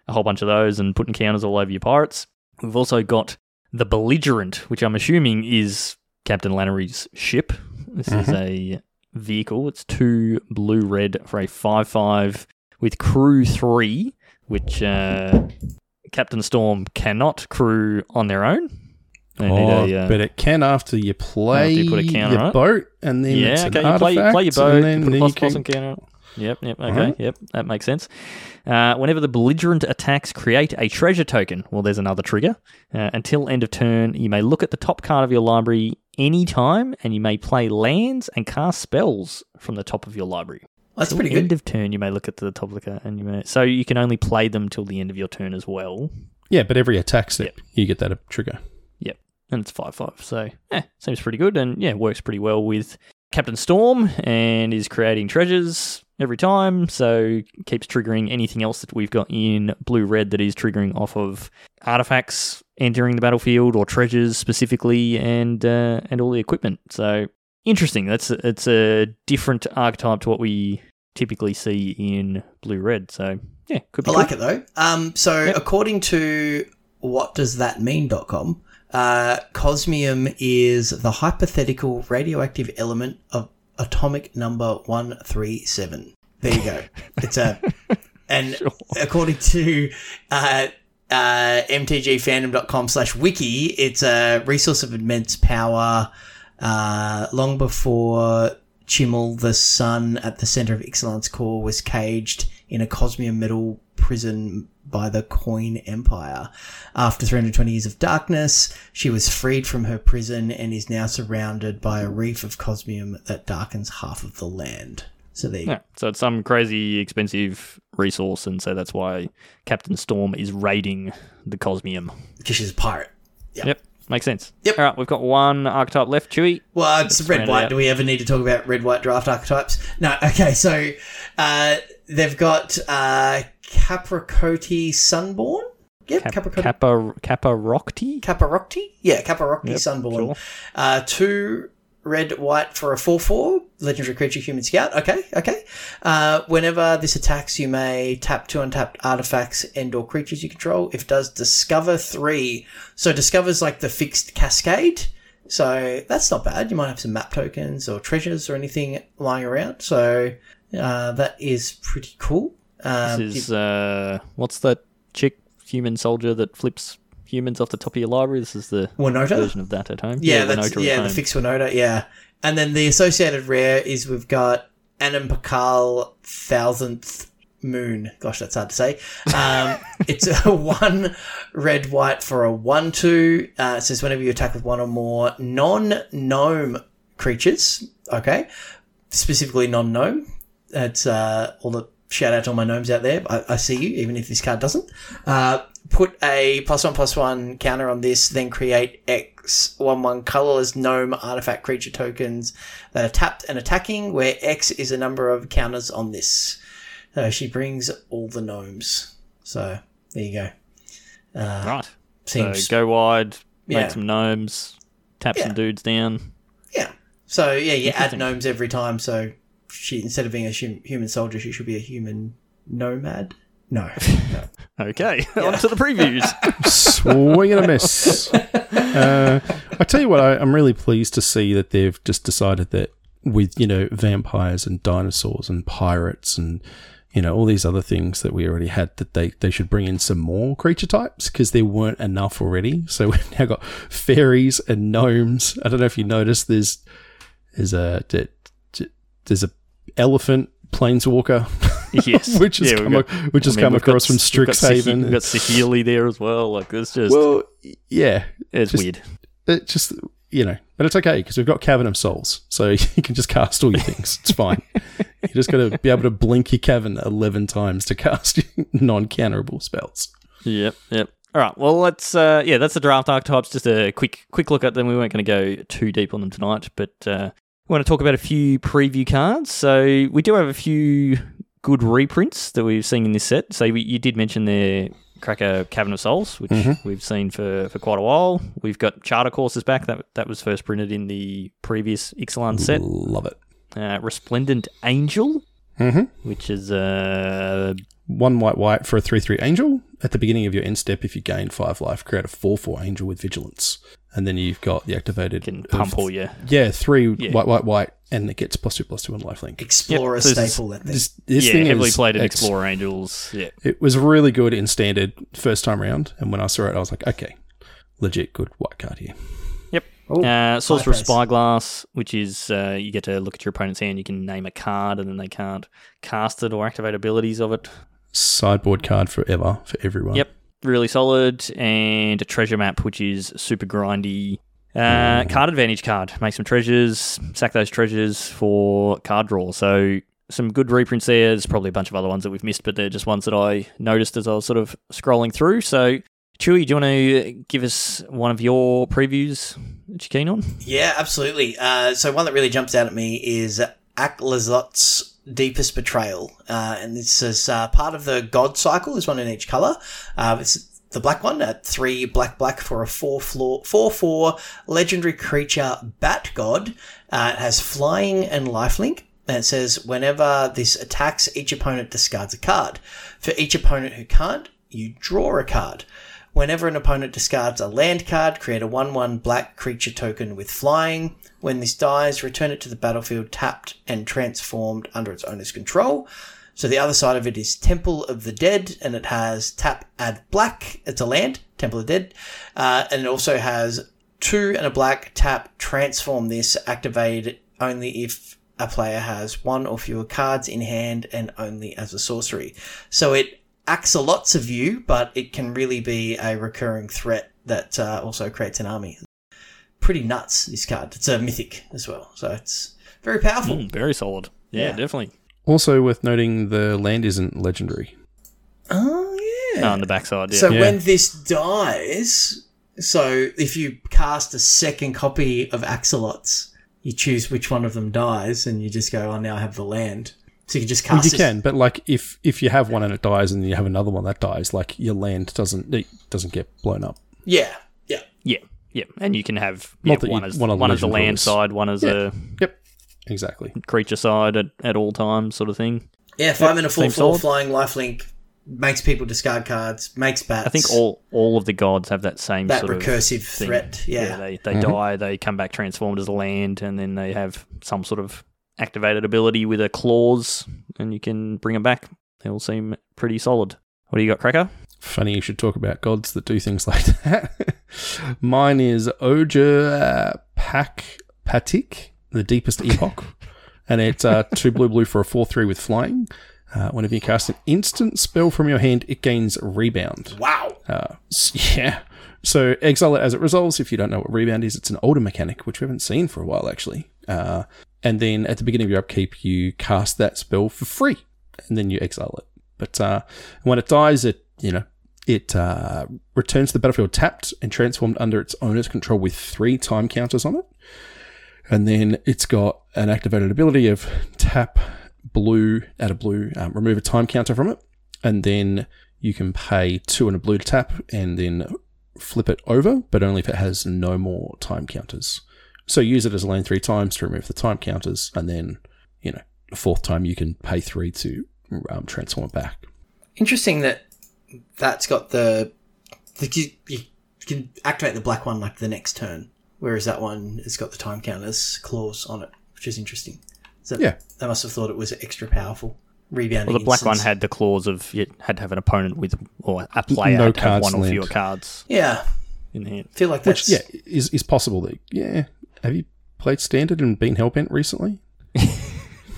a whole bunch of those and putting counters all over your pirates. We've also got the belligerent, which I'm assuming is Captain Lannery's ship. This is a vehicle. It's two blue red for a five five with crew three, which uh, Captain Storm cannot crew on their own. They Oh, a, uh, but it can after you play After you put a counter your boat, and then yeah, an. You play, play your boat, and then, you put a then plus you plus can, counter. Yep, yep, okay, Alright. yep, that makes sense. Uh, whenever the belligerent attacks create a treasure token, well, there's another trigger. Uh, until end of turn, you may look at the top card of your library anytime, and you may play lands and cast spells from the top of your library. That's Till pretty End of turn, you may look at the top of the card, and you may so you can only play them till the end of your turn as well. yeah, but every attack step you get that trigger. Yep, and it's five five, so yeah, seems pretty good, and yeah, works pretty well with Captain Storm, and is creating treasures every time, so keeps triggering anything else that we've got in blue red that is triggering off of artifacts entering the battlefield or treasures specifically, and uh, and all the equipment. So interesting. That's it's a different archetype to what we typically see in blue red. So yeah, could be I cool. like it though. Um, so Yep. according to whatdoesthatmean.com, uh, cosmium is the hypothetical radioactive element of atomic number 137. There you go. it's a, and Sure. according to, uh, uh, mtgfandom.com slash wiki, it's a resource of immense power, uh, long before Chimil, the sun at the center of Ixalan's core, was caged in a cosmium metal prison by the Coin Empire. After 320 years of darkness, she was freed from her prison and is now surrounded by a reef of cosmium that darkens half of the land. So there Yeah, so it's some crazy expensive resource, and so that's why Captain Storm is raiding the Cosmium. because she's a pirate. Yeah. Yep, makes sense. Yep. All right, we've got one archetype left. Chewy. Well, it's Let's red round it white. Do we ever need to talk about red white draft archetypes? No. Okay, so uh, they've got uh, Capricote Sunborn. Yep, Cap- Capricote. Kappa Rockty. Caparocti? Yeah, Caparocti Yep, Sunborn. sure. Uh, two red, white for a 4 4. Legendary creature, human scout. Okay, okay. Uh, whenever this attacks, you may tap two untapped artifacts and or creatures you control. If does, discover three. So discover's like the fixed cascade. So that's not bad. You might have some map tokens or treasures or anything lying around. So uh, that is pretty cool. Um, This is uh, what's that chick human soldier that flips humans off the top of your library? This is the Winota? version of that at home. Yeah, that's Winota yeah, the fixed Winota, yeah. And then the associated rare is we've got Anim Pakal thousandth moon. Gosh, that's hard to say. Um, it's a one red white for a one two. Uh, it says whenever you attack with one or more non gnome creatures. Okay, specifically non gnome. It's uh, all the shout out to all my gnomes out there. I, I see you, even if this card doesn't. Uh, put a plus one plus one counter on this, then create X one one colorless gnome artifact creature tokens that are tapped and attacking, where X is a number of counters on this. So she brings all the gnomes. So there you go. Uh, Right. Seems So go wide, make Yeah. some gnomes, tap Yeah. some dudes down. yeah. So yeah, you add gnomes every time. So she instead of being a hum- human soldier, she should be a human nomad. No, no. Okay, on to the previews. Swing and a miss. Uh, I tell you what, I, I'm really pleased to see that they've just decided that with you know vampires and dinosaurs and pirates and you know all these other things that we already had that they they should bring in some more creature types because there weren't enough already. So we've now got fairies and gnomes. I don't know if you noticed. There's there's a there's a elephant planeswalker yes, which has Yeah, come ac- which has I mean, come got across from got Sahi- Strixhaven. We've got Saheeli there as well. Like it's just well, yeah, it's just- weird. it just you know, but it's okay because we've got Cavern of Souls, so you can just cast all your things. It's fine. you just got to be able to blink your Cavern eleven times to cast non-counterable spells. Yep, yep. All right. Well, let's. Uh, yeah, that's the draft archetypes. Just a quick, quick look at them. We weren't going to go too deep on them tonight, but uh, we want to talk about a few preview cards. So we do have a few good reprints that we've seen in this set. So we, you did mention the Cracker Cavern of Souls, which we've seen for, for quite a while. We've got Charter Courses back. That that was first printed in the previous Ixalan set. Love it. Uh, Resplendent Angel, Mhm. which is uh, One white white for a three three angel. At the beginning of your end step, if you gain five life, create a four four angel with vigilance, and then you've got the activated can pump all your Yeah, three Yeah. white white white, and it gets plus two plus two on lifelink. Explorer Yep, so this staple. That thing. This, this yeah, thing heavily is played in ex- Explorer Angels. Yeah. It was really good in standard first time round, and when I saw it, I was like, okay, legit good white card here. Yep. Oh, uh, Sorcerous. Spyglass, which is uh, you get to look at your opponent's hand, you can name a card, and then they can't cast it or activate abilities of it. Sideboard card forever for everyone. Yep. Really solid. And a treasure map, which is super grindy. Uh, card advantage card. Make some treasures, sack those treasures for card draw. So some good reprints there. There's probably a bunch of other ones that we've missed, but they're just ones that I noticed as I was sort of scrolling through. So, Chewy, do you want to give us one of your previews that you're keen on? Yeah, absolutely. Uh, so one that really jumps out at me is Aclazotz Deepest Betrayal, uh, and this is uh, part of the God cycle. There's one in each color. Uh, it's the black one at three black black for a four floor four four legendary creature Bat God. Uh, it has flying and lifelink. And it says whenever this attacks, each opponent discards a card. For each opponent who can't, you draw a card. Whenever an opponent discards a land card, create a 1 1 black creature token with flying. When this dies, return it to the battlefield tapped and transformed under its owner's control. So the other side of it is Temple of the Dead, and it has tap, add black. It's a land, Temple of the Dead. Uh, and it also has two and a black tap, transform this, activate only if a player has one or fewer cards in hand and only as a sorcery. So it acts a lots of you, but it can really be a recurring threat that uh, also creates an army. Pretty nuts, this card. It's a mythic as well, so it's very powerful. Mm, very solid. Yeah, Yeah. definitely. Also worth noting, the land isn't legendary. Oh, yeah. Oh, on the backside, yeah. So Yeah. when this dies, so if you cast a second copy of Aclazotz, you choose which one of them dies, and you just go, "Oh, now I have the land." So you can just Well, cast. you this- can, but like if if you have one and it dies, and you have another one that dies, like your land doesn't it doesn't get blown up. Yeah, yeah. yeah, yeah. And you can have yeah, Not one as one one, the as a land rules. side, one as a Yep, exactly. creature side at, at all times, sort of thing. Yeah, five in a full seems four solid. flying lifelink makes people discard cards, makes bats. I think all all of the gods have that same that sort of recursive thing. threat. Yeah. they they mm-hmm. die, they come back transformed as a land, and then they have some sort of activated ability with a clause, and you can bring them back. They all seem pretty solid. What do you got, Cracker? Funny you should talk about gods that do things like that. Mine is Oja Pak Patik, the deepest epoch, and it's uh, two blue blue for a four three with flying. Uh, whenever you cast an instant spell from your hand, it gains rebound. Wow. Uh, yeah. So exile it as it resolves. If you don't know what rebound is, it's an older mechanic which we haven't seen for a while actually. Uh, and then at the beginning of your upkeep, you cast that spell for free, and then you exile it. But uh, when it dies, it you know It uh, returns to the battlefield tapped and transformed under its owner's control with three time counters on it. And then it's got an activated ability of tap blue, add a blue, um, remove a time counter from it. And then you can pay two and a blue to tap and then flip it over, but only if it has no more time counters. So use it as a lane three times to remove the time counters, and then, you know, the fourth time you can pay three to um, transform it back. Interesting that that's got the, the you, you can activate the black one like the next turn, whereas that one has got the time counters clause on it, which is interesting. So Yeah. they must have thought it was extra powerful. Rebounding. Well, the black one had the clause of you had to have an opponent with, or a player No had to have cards one or fewer cards Yeah, in hand. feel like Which, that's yeah, is, is possible. That, yeah. Have you played Standard and been Hellbent recently?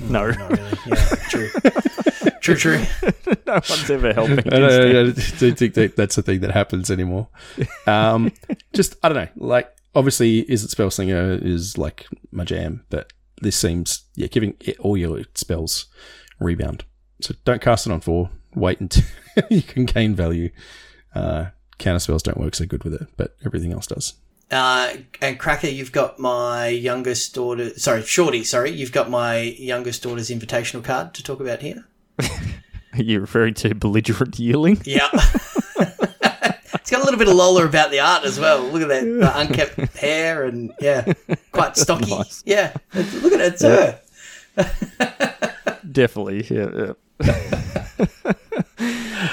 No, not really. Yeah, true, true, true. no one's ever helping. I don't, I don't think that's the thing that happens anymore. Um, just I don't know. Like obviously, is it spell slinger is like my jam, but this seems yeah giving it all your spells rebound. So don't cast it on four. Wait until you can gain value. Uh, counter spells don't work so good with it, but everything else does. Uh, and Cracker, you've got my youngest daughter. Sorry, Shorty. Sorry, you've got my youngest daughter's invitational card to talk about here. Are you referring to belligerent yearling? Yeah. it's got a little bit of Lola about the art as well. Look at that the unkept hair and yeah, quite stocky. Nice. Yeah, look at it, it's her. Definitely, yeah. yeah.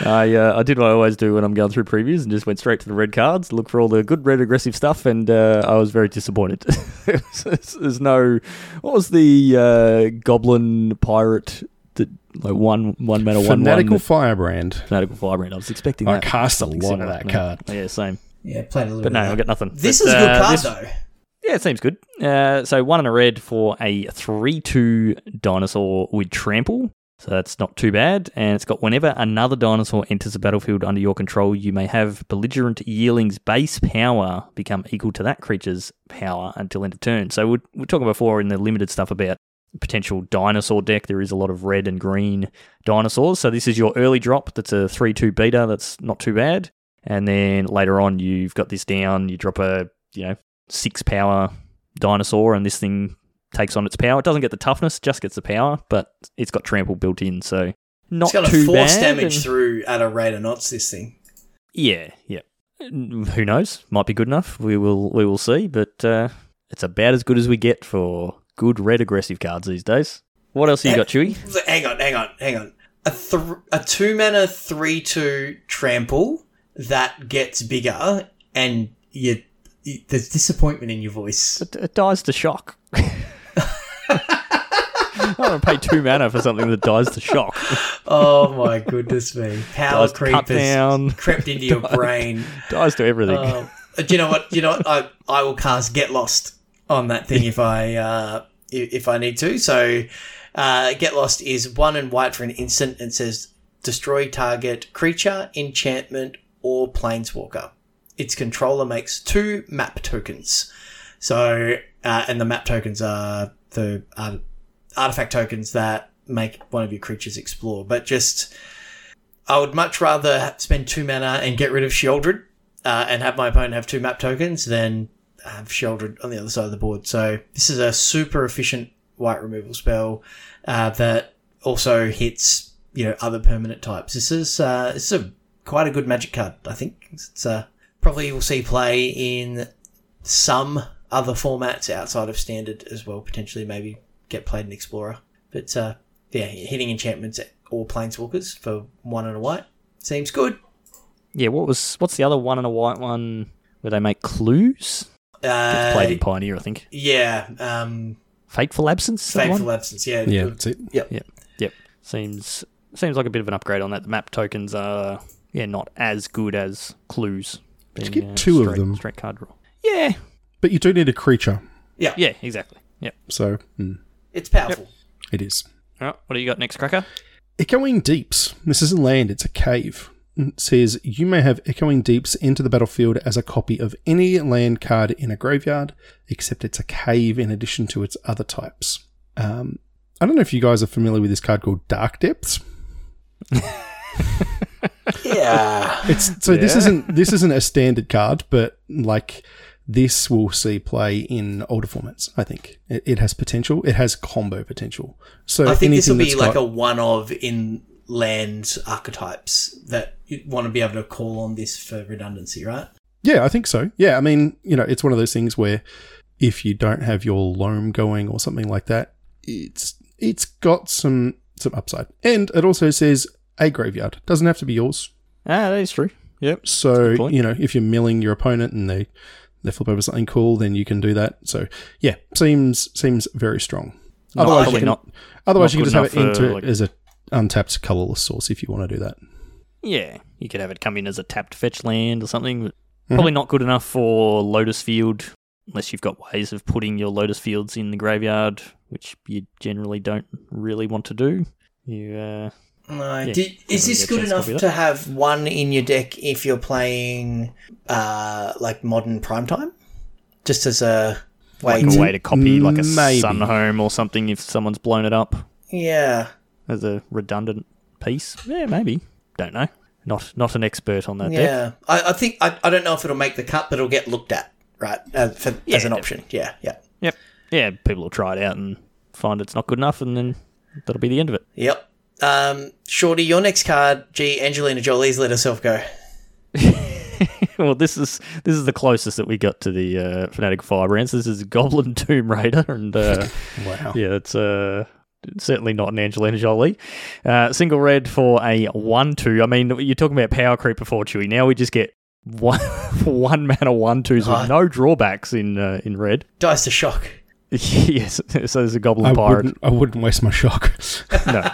I uh, I did what I always do when I'm going through previews and just went straight to the red cards, look for all the good red aggressive stuff, and uh, I was very disappointed. there's, there's no what was the uh, goblin pirate that like one one mana one Fanatical one Firebrand. fanatical firebrand. I was expecting that. I that. cast a Something lot of that Yeah. card. Yeah, same. Yeah, played a little bit. But bit. no, I that. got nothing. This But, is a good uh, card this- though. Yeah, it seems good. Uh, so one and a red for a three-two dinosaur with trample. So that's not too bad. And it's got whenever another dinosaur enters the battlefield under your control, you may have belligerent yearling's base power become equal to that creature's power until end of turn. So we're, we're talking before in the limited stuff about potential dinosaur deck. There is a lot of red and green dinosaurs. So this is your early drop. That's a three-two beta. That's not too bad. And then later on, you've got this down. You drop a you know six power dinosaur, and this thing takes on its power. It doesn't get the toughness, just gets the power, but it's got trample built in, so not It's got a too force bad. damage and- through at a rate of knots. This thing. Yeah, yeah. Who knows? Might be good enough. We will we will see, but uh, it's about as good as we get for good red aggressive cards these days. What else have you got, Chewy? Hang on, hang on, hang on. A, th- a two mana three two trample that gets bigger, and you, you there's disappointment in your voice. It, it dies to shock. I don't want to pay two mana for something that dies to shock. Oh my goodness me! Power Dies to creep cut down. crept into your brain. Dies to everything. Um, do you know what? Do you know what? I I will cast Get Lost on that thing if I uh, if I need to. So, uh, Get Lost is one and white for an instant and says destroy target creature, enchantment, or planeswalker. Its controller makes two map tokens. So, uh, and the map tokens are the uh, artifact tokens that make one of your creatures explore. But just, I would much rather spend two mana and get rid of Sheoldred uh, and have my opponent have two map tokens than have Sheoldred on the other side of the board. So this is a super efficient white removal spell uh, that also hits you know other permanent types. This is uh, this is a quite a good magic card. I think it's uh, probably will see play in some other formats outside of standard as well. Potentially, maybe get played in Explorer. But uh, yeah, hitting enchantments or planeswalkers for one and a white seems good. yeah, what was what's the other one and a white one where they make clues? Uh, Played in Pioneer, I think. yeah, um, Fateful Absence. is that the one? Fateful Absence. Yeah, Yeah, that's it. Yep. Yep. Seems seems like a bit of an upgrade on that. The map tokens are yeah not as good as clues. Just being, get two of them. Straight card draw. Yeah. But you do need a creature, Yeah. Yeah. Exactly. Yep. so mm, it's powerful. it is. All right. What do you got next, Cracker? Echoing Deeps. This isn't land, it's a cave. It says you may have Echoing Deeps into the battlefield as a copy of any land card in a graveyard, except it's a cave in addition to its other types. Um, I don't know if you guys are familiar with this card called Dark Depths. Yeah. It's so this isn't this isn't a standard card, but like this will see play in older formats. I think it, it has potential. It has combo potential. So I think this will anything be that's like a one of in land archetypes that you want to be able to call on this for redundancy, right? yeah, I think so. Yeah, I mean, you know, it's one of those things where if you don't have your loam going or something like that, it's it's got some some upside, and it also says a graveyard doesn't have to be yours. Ah, that is true. Yep. So you know, if you're milling your opponent and they they flip over something cool, then you can do that. So yeah, seems seems very strong. Not- Otherwise, you can, not. otherwise not you can just have it into like- as a untapped colorless source if you want to do that. Yeah, you could have it come in as a tapped fetch land or something. Mm-hmm. Probably not good enough for Lotus Field, unless you've got ways of putting your Lotus Fields in the graveyard, which you generally don't really want to do. You, uh, No. Yeah, Did, is this good a chance to enough to have one in your deck if you're playing uh, like modern primetime? Just as a way like to. a way to copy like a Maybe. Sun Home or something if someone's blown it up Yeah. as a redundant piece. Yeah, maybe. Don't know. Not not an expert on that deck. Yeah. I, I think, I, I don't know if it'll make the cut, but it'll get looked at, right? Uh, for, Yeah, as an option. Yeah, yeah. Yep. Yeah, people will try it out and find it's not good enough, and then that'll be the end of it. Yep. Um, Shorty, your next card, gee, Angelina Jolie's let herself go. well, this is this is the closest that we got to the uh, Fanatical Firebrands. This is Goblin Tomb Raider, and uh, Wow. yeah, it's uh, certainly not an Angelina Jolie. Uh, single red for a one-two. I mean, you're talking about power creep before Chewy. Now we just get one one mana one-twos Oh. with no drawbacks in uh, in red. Dice to shock. yes, so there's a Goblin I Pirate. wouldn't, I wouldn't waste my shock. No.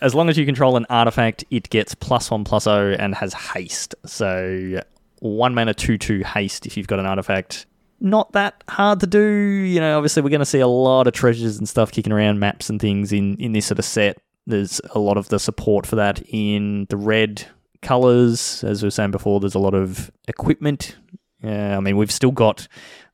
As long as you control an artifact, it gets plus one plus O and has haste. So one mana two two haste if you've got an artifact. Not that hard to do. You know, obviously we're going to see a lot of treasures and stuff kicking around, maps and things in in this sort of set. There's a lot of the support for that in the red colors. As we were saying before, there's a lot of equipment. Yeah, I mean we've still got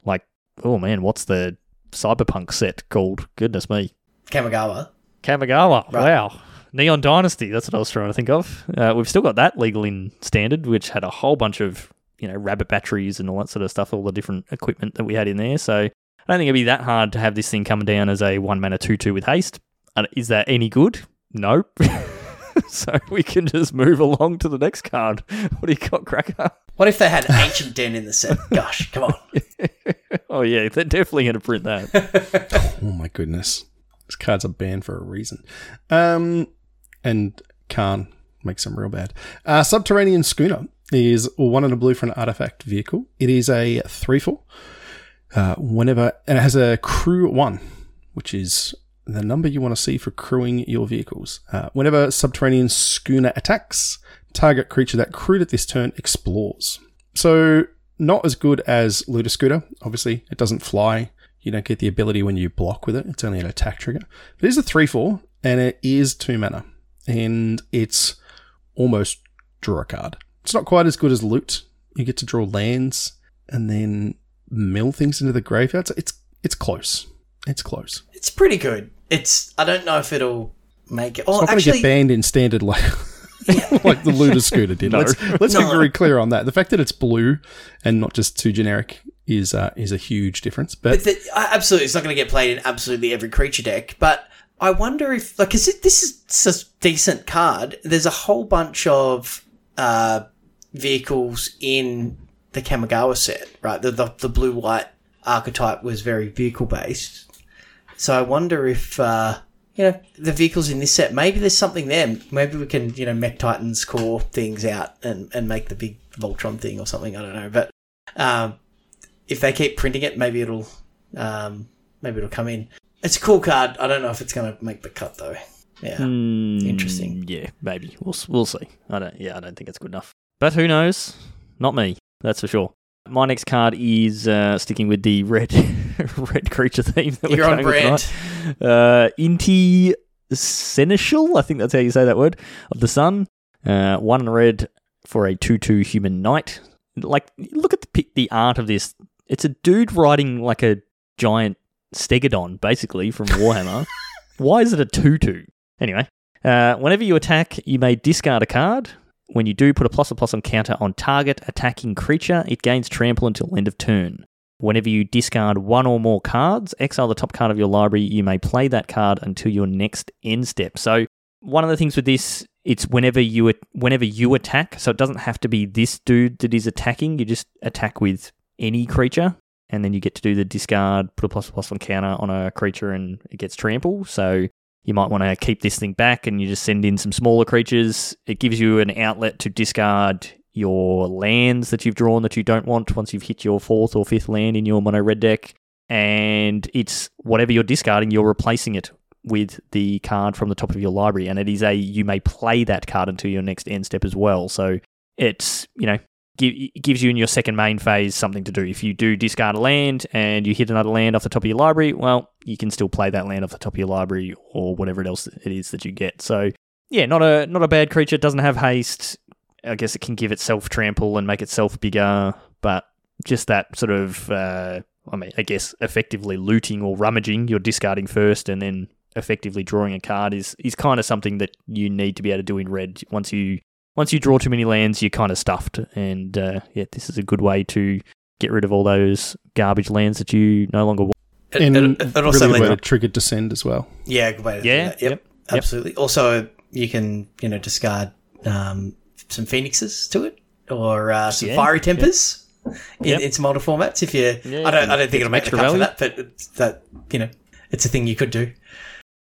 like oh man, what's the cyberpunk set called? Goodness me. Kamigawa. Kamigawa. Right. Wow. Neon Dynasty. That's what I was trying to think of. Uh, we've still got that legal in standard, which had a whole bunch of you know rabbit batteries and all that sort of stuff, all the different equipment that we had in there. So I don't think it'd be that hard to have this thing coming down as a one mana two two with haste. Is that any good? No. so we can just move along to the next card. What do you got, Cracker? What if they had Ancient Den in the set? Gosh, come on. oh yeah, they're definitely going to print that. oh my goodness. These cards are banned for a reason. Um, and Khan makes them real bad. Uh, Subterranean Schooner is one and a blue for an artifact vehicle. It is a 3 4. Uh, whenever, and it has a crew one, which is the number you want to see for crewing your vehicles. Uh, whenever Subterranean Schooner attacks, target creature that crewed at this turn explores. So, not as good as Looter Scooter. Obviously, it doesn't fly. You don't get the ability when you block with it. It's only an attack trigger. But it is a 3 4, and it is 2 mana. And it's almost draw a card. It's not quite as good as loot. You get to draw lands and then mill things into the graveyard. So it's it's close. It's close. It's pretty good. It's. I don't know if it'll make it. It's Oh, not going to actually, get banned in standard like like the looter scooter did. No. Let's let's be very clear on that. The fact that it's blue and not just too generic is uh, is a huge difference. But, But the, uh, absolutely, it's not going to get played in absolutely every creature deck. But I wonder if, like, because this is a decent card. There's a whole bunch of uh, vehicles in the Kamigawa set, right? The the, the blue white archetype was very vehicle based. So I wonder if uh, you know the vehicles in this set. Maybe there's something there. Maybe we can you know Mech Titans core things out and and make the big Voltron thing or something. I don't know, but. Um, if they keep printing it, maybe it'll um, maybe it'll come in. It's a cool card. I don't know if it's going to make the cut though. Yeah, Hmm, Interesting. Yeah, maybe we'll we'll see. I don't. Yeah, I don't think it's good enough. But who knows? Not me. That's for sure. My next card is uh, sticking with the red red creature theme that you're we're on brand. Uh, Inti Seneschal, I think that's how you say that word, of the sun. Uh, one red for a 2 2 human knight. Like, look at the, the art of this. It's a dude riding like a giant stegodon, basically, from Warhammer. Why is it a 2 2? Anyway, Uh, whenever you attack, you may discard a card. When you do, put a plus or plus on counter on target attacking creature. It gains trample until end of turn. Whenever you discard one or more cards, exile the top card of your library. You may play that card until your next end step. So one of the things with this, it's whenever you whenever you attack. So it doesn't have to be this dude that is attacking. You just attack with any creature, and then you get to do the discard, put a plus plus on counter on a creature, and it gets trample. So you might want to keep this thing back, and you just send in some smaller creatures. It gives you an outlet to discard your lands that you've drawn that you don't want once you've hit your fourth or fifth land in your mono red deck. And it's whatever you're discarding, you're replacing it with the card from the top of your library. And it is a, you may play that card until your next end step as well. So it's, you know, gives you in your second main phase something to do. If you do discard a land and you hit another land off the top of your library, well, you can still play that land off the top of your library or whatever else it is that you get. So yeah, not a not a bad creature. It doesn't have haste. I guess it can give itself trample and make itself bigger, but just that sort of, uh, I mean, I guess effectively looting or rummaging, you're discarding first and then effectively drawing a card is is kind of something that you need to be able to do in red. Once you once you draw too many lands, you're kind of stuffed, and uh, yeah, this is a good way to get rid of all those garbage lands that you no longer want. and it, it, it also really good way to trigger descend as well. Yeah, good way to yeah, that. Yep, yep, absolutely. Also, you can you know discard um, some phoenixes to it or uh, some yeah, fiery tempers yeah. in, yep. in some older formats. If you, yeah, I don't, I don't think it'll make the cut for that, but that you know, it's a thing you could do.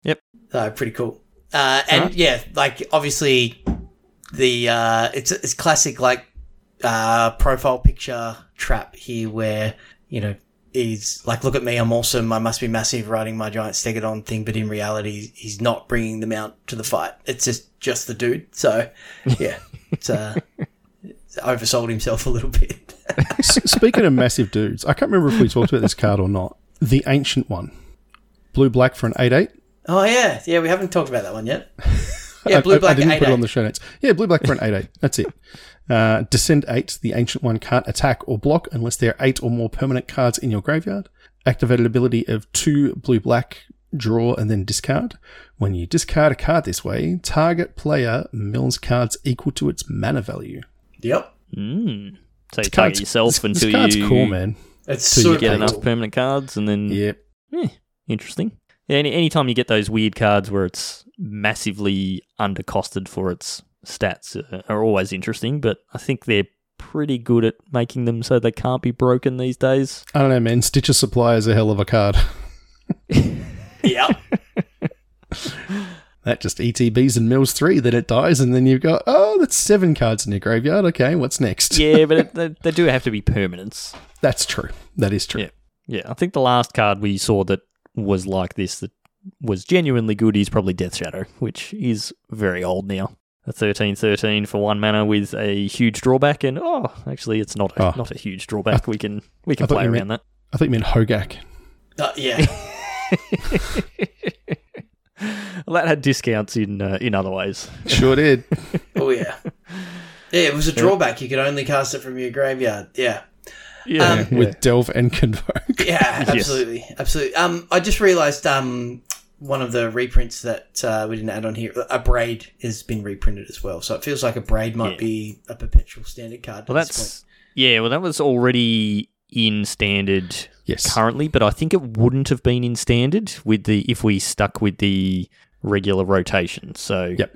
Yep. Uh, pretty cool. Uh, and right. yeah, like obviously the uh, it's it's classic like uh, profile picture trap here where you know he's like, look at me, I'm awesome, I must be massive riding my giant stegodon thing, but in reality, he's not bringing them out to the fight. It's just just the dude. So yeah, it's uh, it's oversold himself a little bit. Speaking of massive dudes, I can't remember if we talked about this card or not. The ancient one, blue black for an eight eight. Oh yeah, yeah, we haven't talked about that one yet. Yeah, blue black. I, I didn't eight, put it on the show notes. Yeah, blue black for an eight eight. That's it. Uh, descend eight. The ancient one can't attack or block unless there are eight or more permanent cards in your graveyard. Activated ability of two blue black. Draw and then discard. When you discard a card this way, target player mills cards equal to its mana value. Yep. Mm. So you target yourself this, until this card's you. cool, man. It's until so you get cool. enough permanent cards, and then Yep. Eh, interesting. Yeah, any anytime you get those weird cards where it's massively undercosted for its stats uh, are always interesting, but I think they're pretty good at making them so they can't be broken these days. I don't know, man. Stitcher Supply is a hell of a card. yeah. that just ETBs and mills three, then it dies, and then you've got, oh, that's seven cards in your graveyard. Okay, what's next? yeah, but it, they, they do have to be permanents. That's true. That is true. Yeah. Yeah, I think the last card we saw that was like this that was genuinely good is probably Death Shadow, which is very old now. A thirteen thirteen for one mana with a huge drawback, and oh, actually, it's not a, oh. not a huge drawback. we can we can play around meant, that. I think you meant Hogak. Uh, yeah. well, that had discounts in uh, in other ways. Sure did. oh yeah. Yeah, it was a drawback. You could only cast it from your graveyard. Yeah. Yeah, um, with. Delve and Convoke. Yeah, absolutely, yes. absolutely. Um, I just realised um, one of the reprints that uh, we didn't add on here, Abrade has been reprinted as well. So it feels like Abrade might yeah. be a perpetual standard card. Well, that's yeah. Well, that was already in standard yes. currently, but I think it wouldn't have been in standard with the if we stuck with the regular rotation. So yep.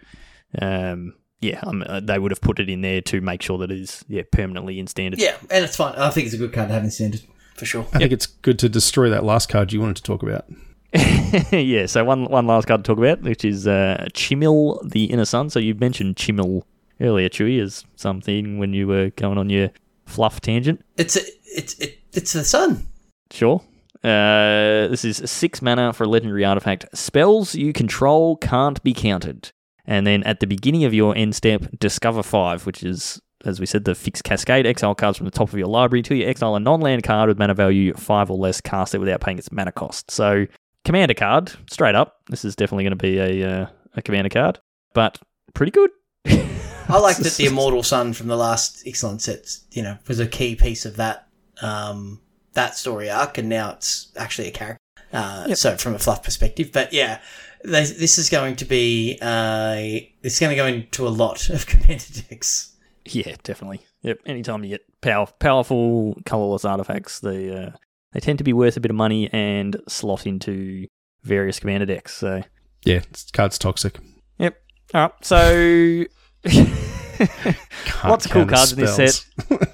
Um, yeah, um, uh, they would have put it in there to make sure that it is yeah permanently in standard. Yeah, and it's fine. I think it's a good card to have in standard for sure. I yep. think it's good to destroy that last card you wanted to talk about. yeah, so one one last card to talk about, which is uh, Chimil, the Inner Sun. So you mentioned Chimil earlier, Chewy, as something when you were going on your fluff tangent. It's a, it's it, it's the sun. Sure. Uh, this is six mana for a legendary artifact. Spells you control can't be counted. And then at the beginning of your end step, discover five, which is, as we said, the fixed cascade. Exile cards from the top of your library to you exile a non land card with mana value five or less, cast it without paying its mana cost. So commander card, straight up. This is definitely going to be a uh, a commander card, but pretty good. I like that the Immortal Sun from the last Ixalan sets, you know, was a key piece of that um, that story arc, and now it's actually a character. Uh, yep. So from a fluff perspective, but yeah, this, this is going to be uh, it's going to go into a lot of commander decks. Yeah, definitely. Yep. Anytime you get power, powerful colorless artifacts, they uh, they tend to be worth a bit of money and slot into various commander decks. So Yeah, card's toxic. yep. All right. So Can't Lots of cool counter cards in this set.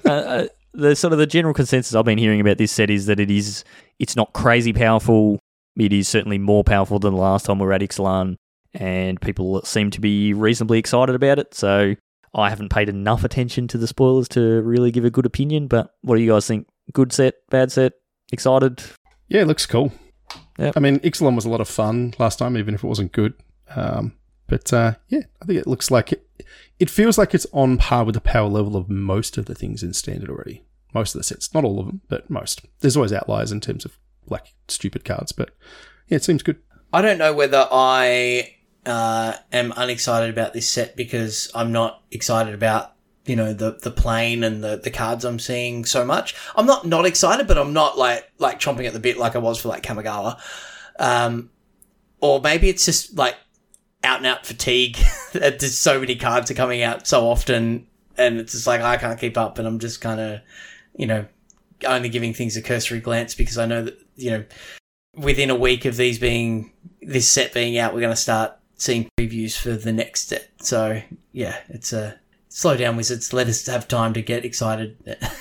uh, uh, the sort of the general consensus I've been hearing about this set is that it is it's not crazy powerful. It is certainly more powerful than the last time we were at Ixalan, and people seem to be reasonably excited about it. So I haven't paid enough attention to the spoilers to really give a good opinion. But what do you guys think? Good set, bad set, excited? Yeah, it looks cool. Yep. I mean, Ixalan was a lot of fun last time, even if it wasn't good. Um, but uh, yeah, I think it looks like it. It feels like it's on par with the power level of most of the things in standard already. Most of the sets, not all of them, but most. There's always outliers in terms of like stupid cards, but yeah, it seems good. I don't know whether I uh, am unexcited about this set because I'm not excited about you know the the plane and the the cards I'm seeing so much. I'm not not excited, but I'm not like like chomping at the bit like I was for like Kamigawa. Um, or maybe it's just like out and out fatigue. that There's so many cards are coming out so often, and it's just like I can't keep up, and I'm just kind of you know only giving things a cursory glance because I know that you know within a week of these being this set being out, we're going to start seeing previews for the next set. So yeah, it's a slow down, wizards. Let us have time to get excited,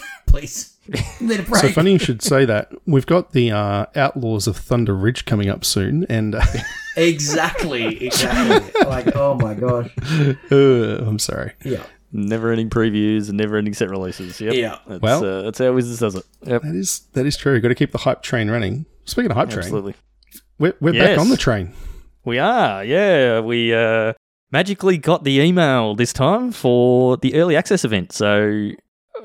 please. Let it break. So funny you should say that. We've got the uh, Outlaws of Thunder Ridge coming up soon, and uh, exactly, exactly. like oh my gosh. uh, I'm sorry. Yeah, Never ending previews and never ending set releases. Yep. yeah. That's, Well- uh, that's how Wizards does it. Yep. That is that is true. Got to keep the hype train running. Speaking of hype train, Absolutely. we're, we're Yes. back on the train. We are, yeah. We uh, magically got the email this time for the early access event. So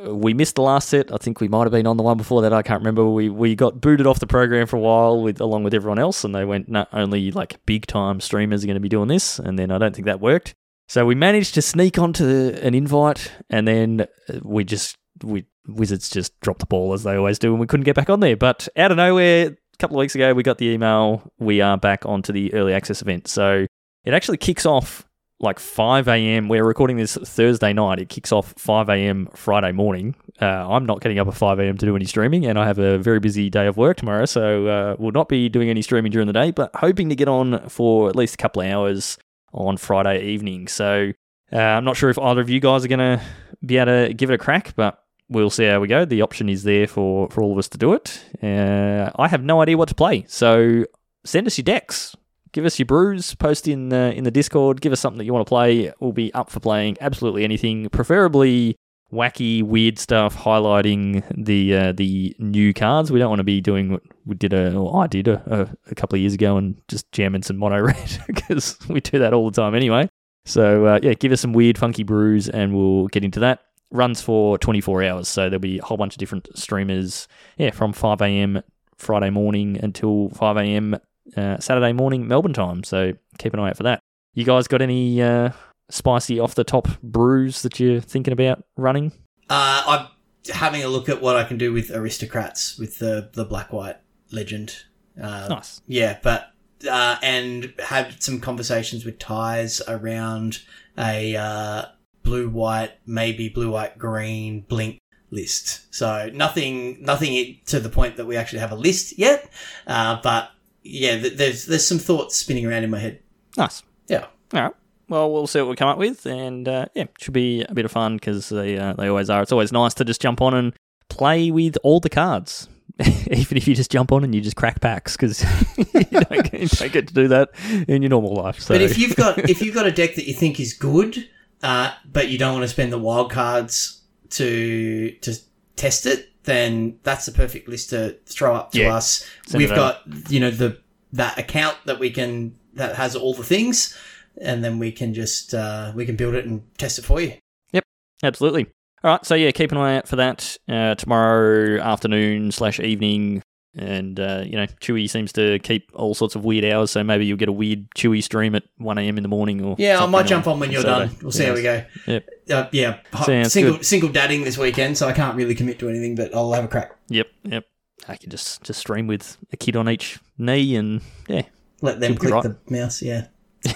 uh, we missed the last set. I think we might have been on the one before that. I can't remember. We we got booted off the program for a while with along with everyone else, and they went not only like big time streamers are going to be doing this, and then I don't think that worked. So we managed to sneak onto an invite, and then uh, we just we Wizards just dropped the ball as they always do, and we couldn't get back on there. But out of nowhere, a couple of weeks ago, we got the email. We are back onto the early access event. So it actually kicks off like 5 a.m. We're recording this Thursday night. It kicks off 5 a.m. Friday morning. Uh, I'm not getting up at 5 a.m. to do any streaming, and I have a very busy day of work tomorrow, so uh, we'll not be doing any streaming during the day, but hoping to get on for at least a couple of hours on Friday evening. So uh, I'm not sure if either of you guys are going to be able to give it a crack, but we'll see how we go. The option is there for, for all of us to do it. Uh, I have no idea what to play, so send us your decks. Give us your brews. Post in the in the Discord. Give us something that you want to play. We'll be up for playing absolutely anything, preferably wacky, weird stuff, highlighting the uh, the new cards. We don't want to be doing what we did a, or I did a, a, a couple of years ago, and just jamming some mono red because we do that all the time anyway. So uh, yeah, give us some weird, funky brews, and we'll get into that. Runs for 24 hours, so there'll be a whole bunch of different streamers. Yeah, from 5 a.m. Friday morning until 5 a.m. Uh, Saturday morning Melbourne time. So keep an eye out for that. You guys got any uh, spicy off the top brews that you're thinking about running? Uh, I'm having a look at what I can do with aristocrats with the the black white legend. Uh, Nice. Yeah, but uh, and had some conversations with ties around a uh, blue white, maybe blue white green blink list. So nothing, nothing to the point that we actually have a list yet. Uh, but yeah, th- there's there's some thoughts spinning around in my head. Nice. Yeah. All right. Well, we'll see what we come up with, and uh, yeah, should be a bit of fun because they uh, they always are. It's always nice to just jump on and play with all the cards, even if you just jump on and you just crack packs because you, don't get- you don't get to do that in your normal life. So But if you've got if you've got a deck that you think is good, uh, but you don't want to spend the wild cards to to test it, then that's the perfect list to throw up to Yeah. us. Send We've got you know the that account that we can that has all the things, and then we can just uh, we can build it and test it for you. Yep, absolutely. All right, so yeah, keep an eye out for that uh, tomorrow afternoon slash evening. And uh, you know, Chewy seems to keep all sorts of weird hours, so maybe you'll get a weird Chewy stream at one a.m. in the morning. Or Yeah, I might jump on when you're Saturday. done. We'll see how we go. Yep. Uh, yeah, Sounds single good. single dadding this weekend, so I can't really commit to anything, but I'll have a crack. Yep, yep. I can just just stream with a kid on each knee, and yeah, Let them click right. the mouse. Yeah,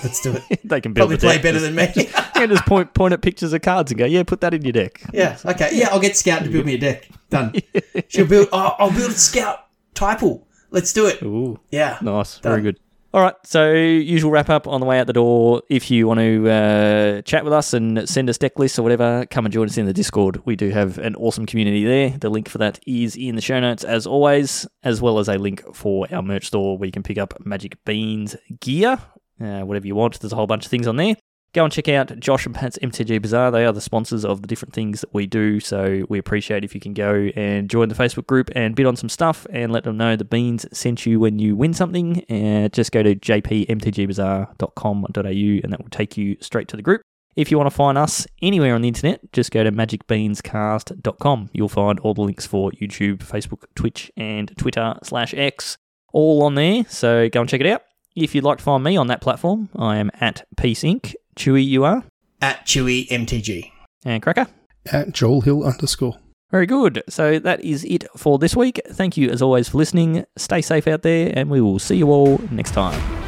let's do it. they can build Probably play deck. better than me. yeah, just point point at pictures of cards and go, yeah, put that in your deck. yeah. Okay. Yeah, I'll get Scout to build me a deck. Done. She'll build. Oh, I'll build Scout Typal. Let's do it. Ooh, Yeah. nice, very good. All right, so usual wrap up on the way out the door. If you want to uh, chat with us and send us deck lists or whatever, come and join us in the Discord. We do have an awesome community there. The link for that is in the show notes as always, as well as a link for our merch store where you can pick up Magic Beans gear, uh, whatever you want. There's a whole bunch of things on there. Go and check out Josh and Pat's MTG Bazaar. They are the sponsors of the different things that we do. So we appreciate if you can go and join the Facebook group and bid on some stuff and let them know the beans sent you when you win something. Uh, just go to jpmtgbazaar.com.au and that will take you straight to the group. If you want to find us anywhere on the internet, just go to magicbeanscast.com. You'll find all the links for YouTube, Facebook, Twitch, and Twitter slash X all on there. So go and check it out. If you'd like to find me on that platform, I am at Piece Inc. Chewy, you are. At Chewy MTG. And Cracker. At Joel Hill underscore. Very good. So that is it for this week. Thank you as always for listening. Stay safe out there, and we will see you all next time.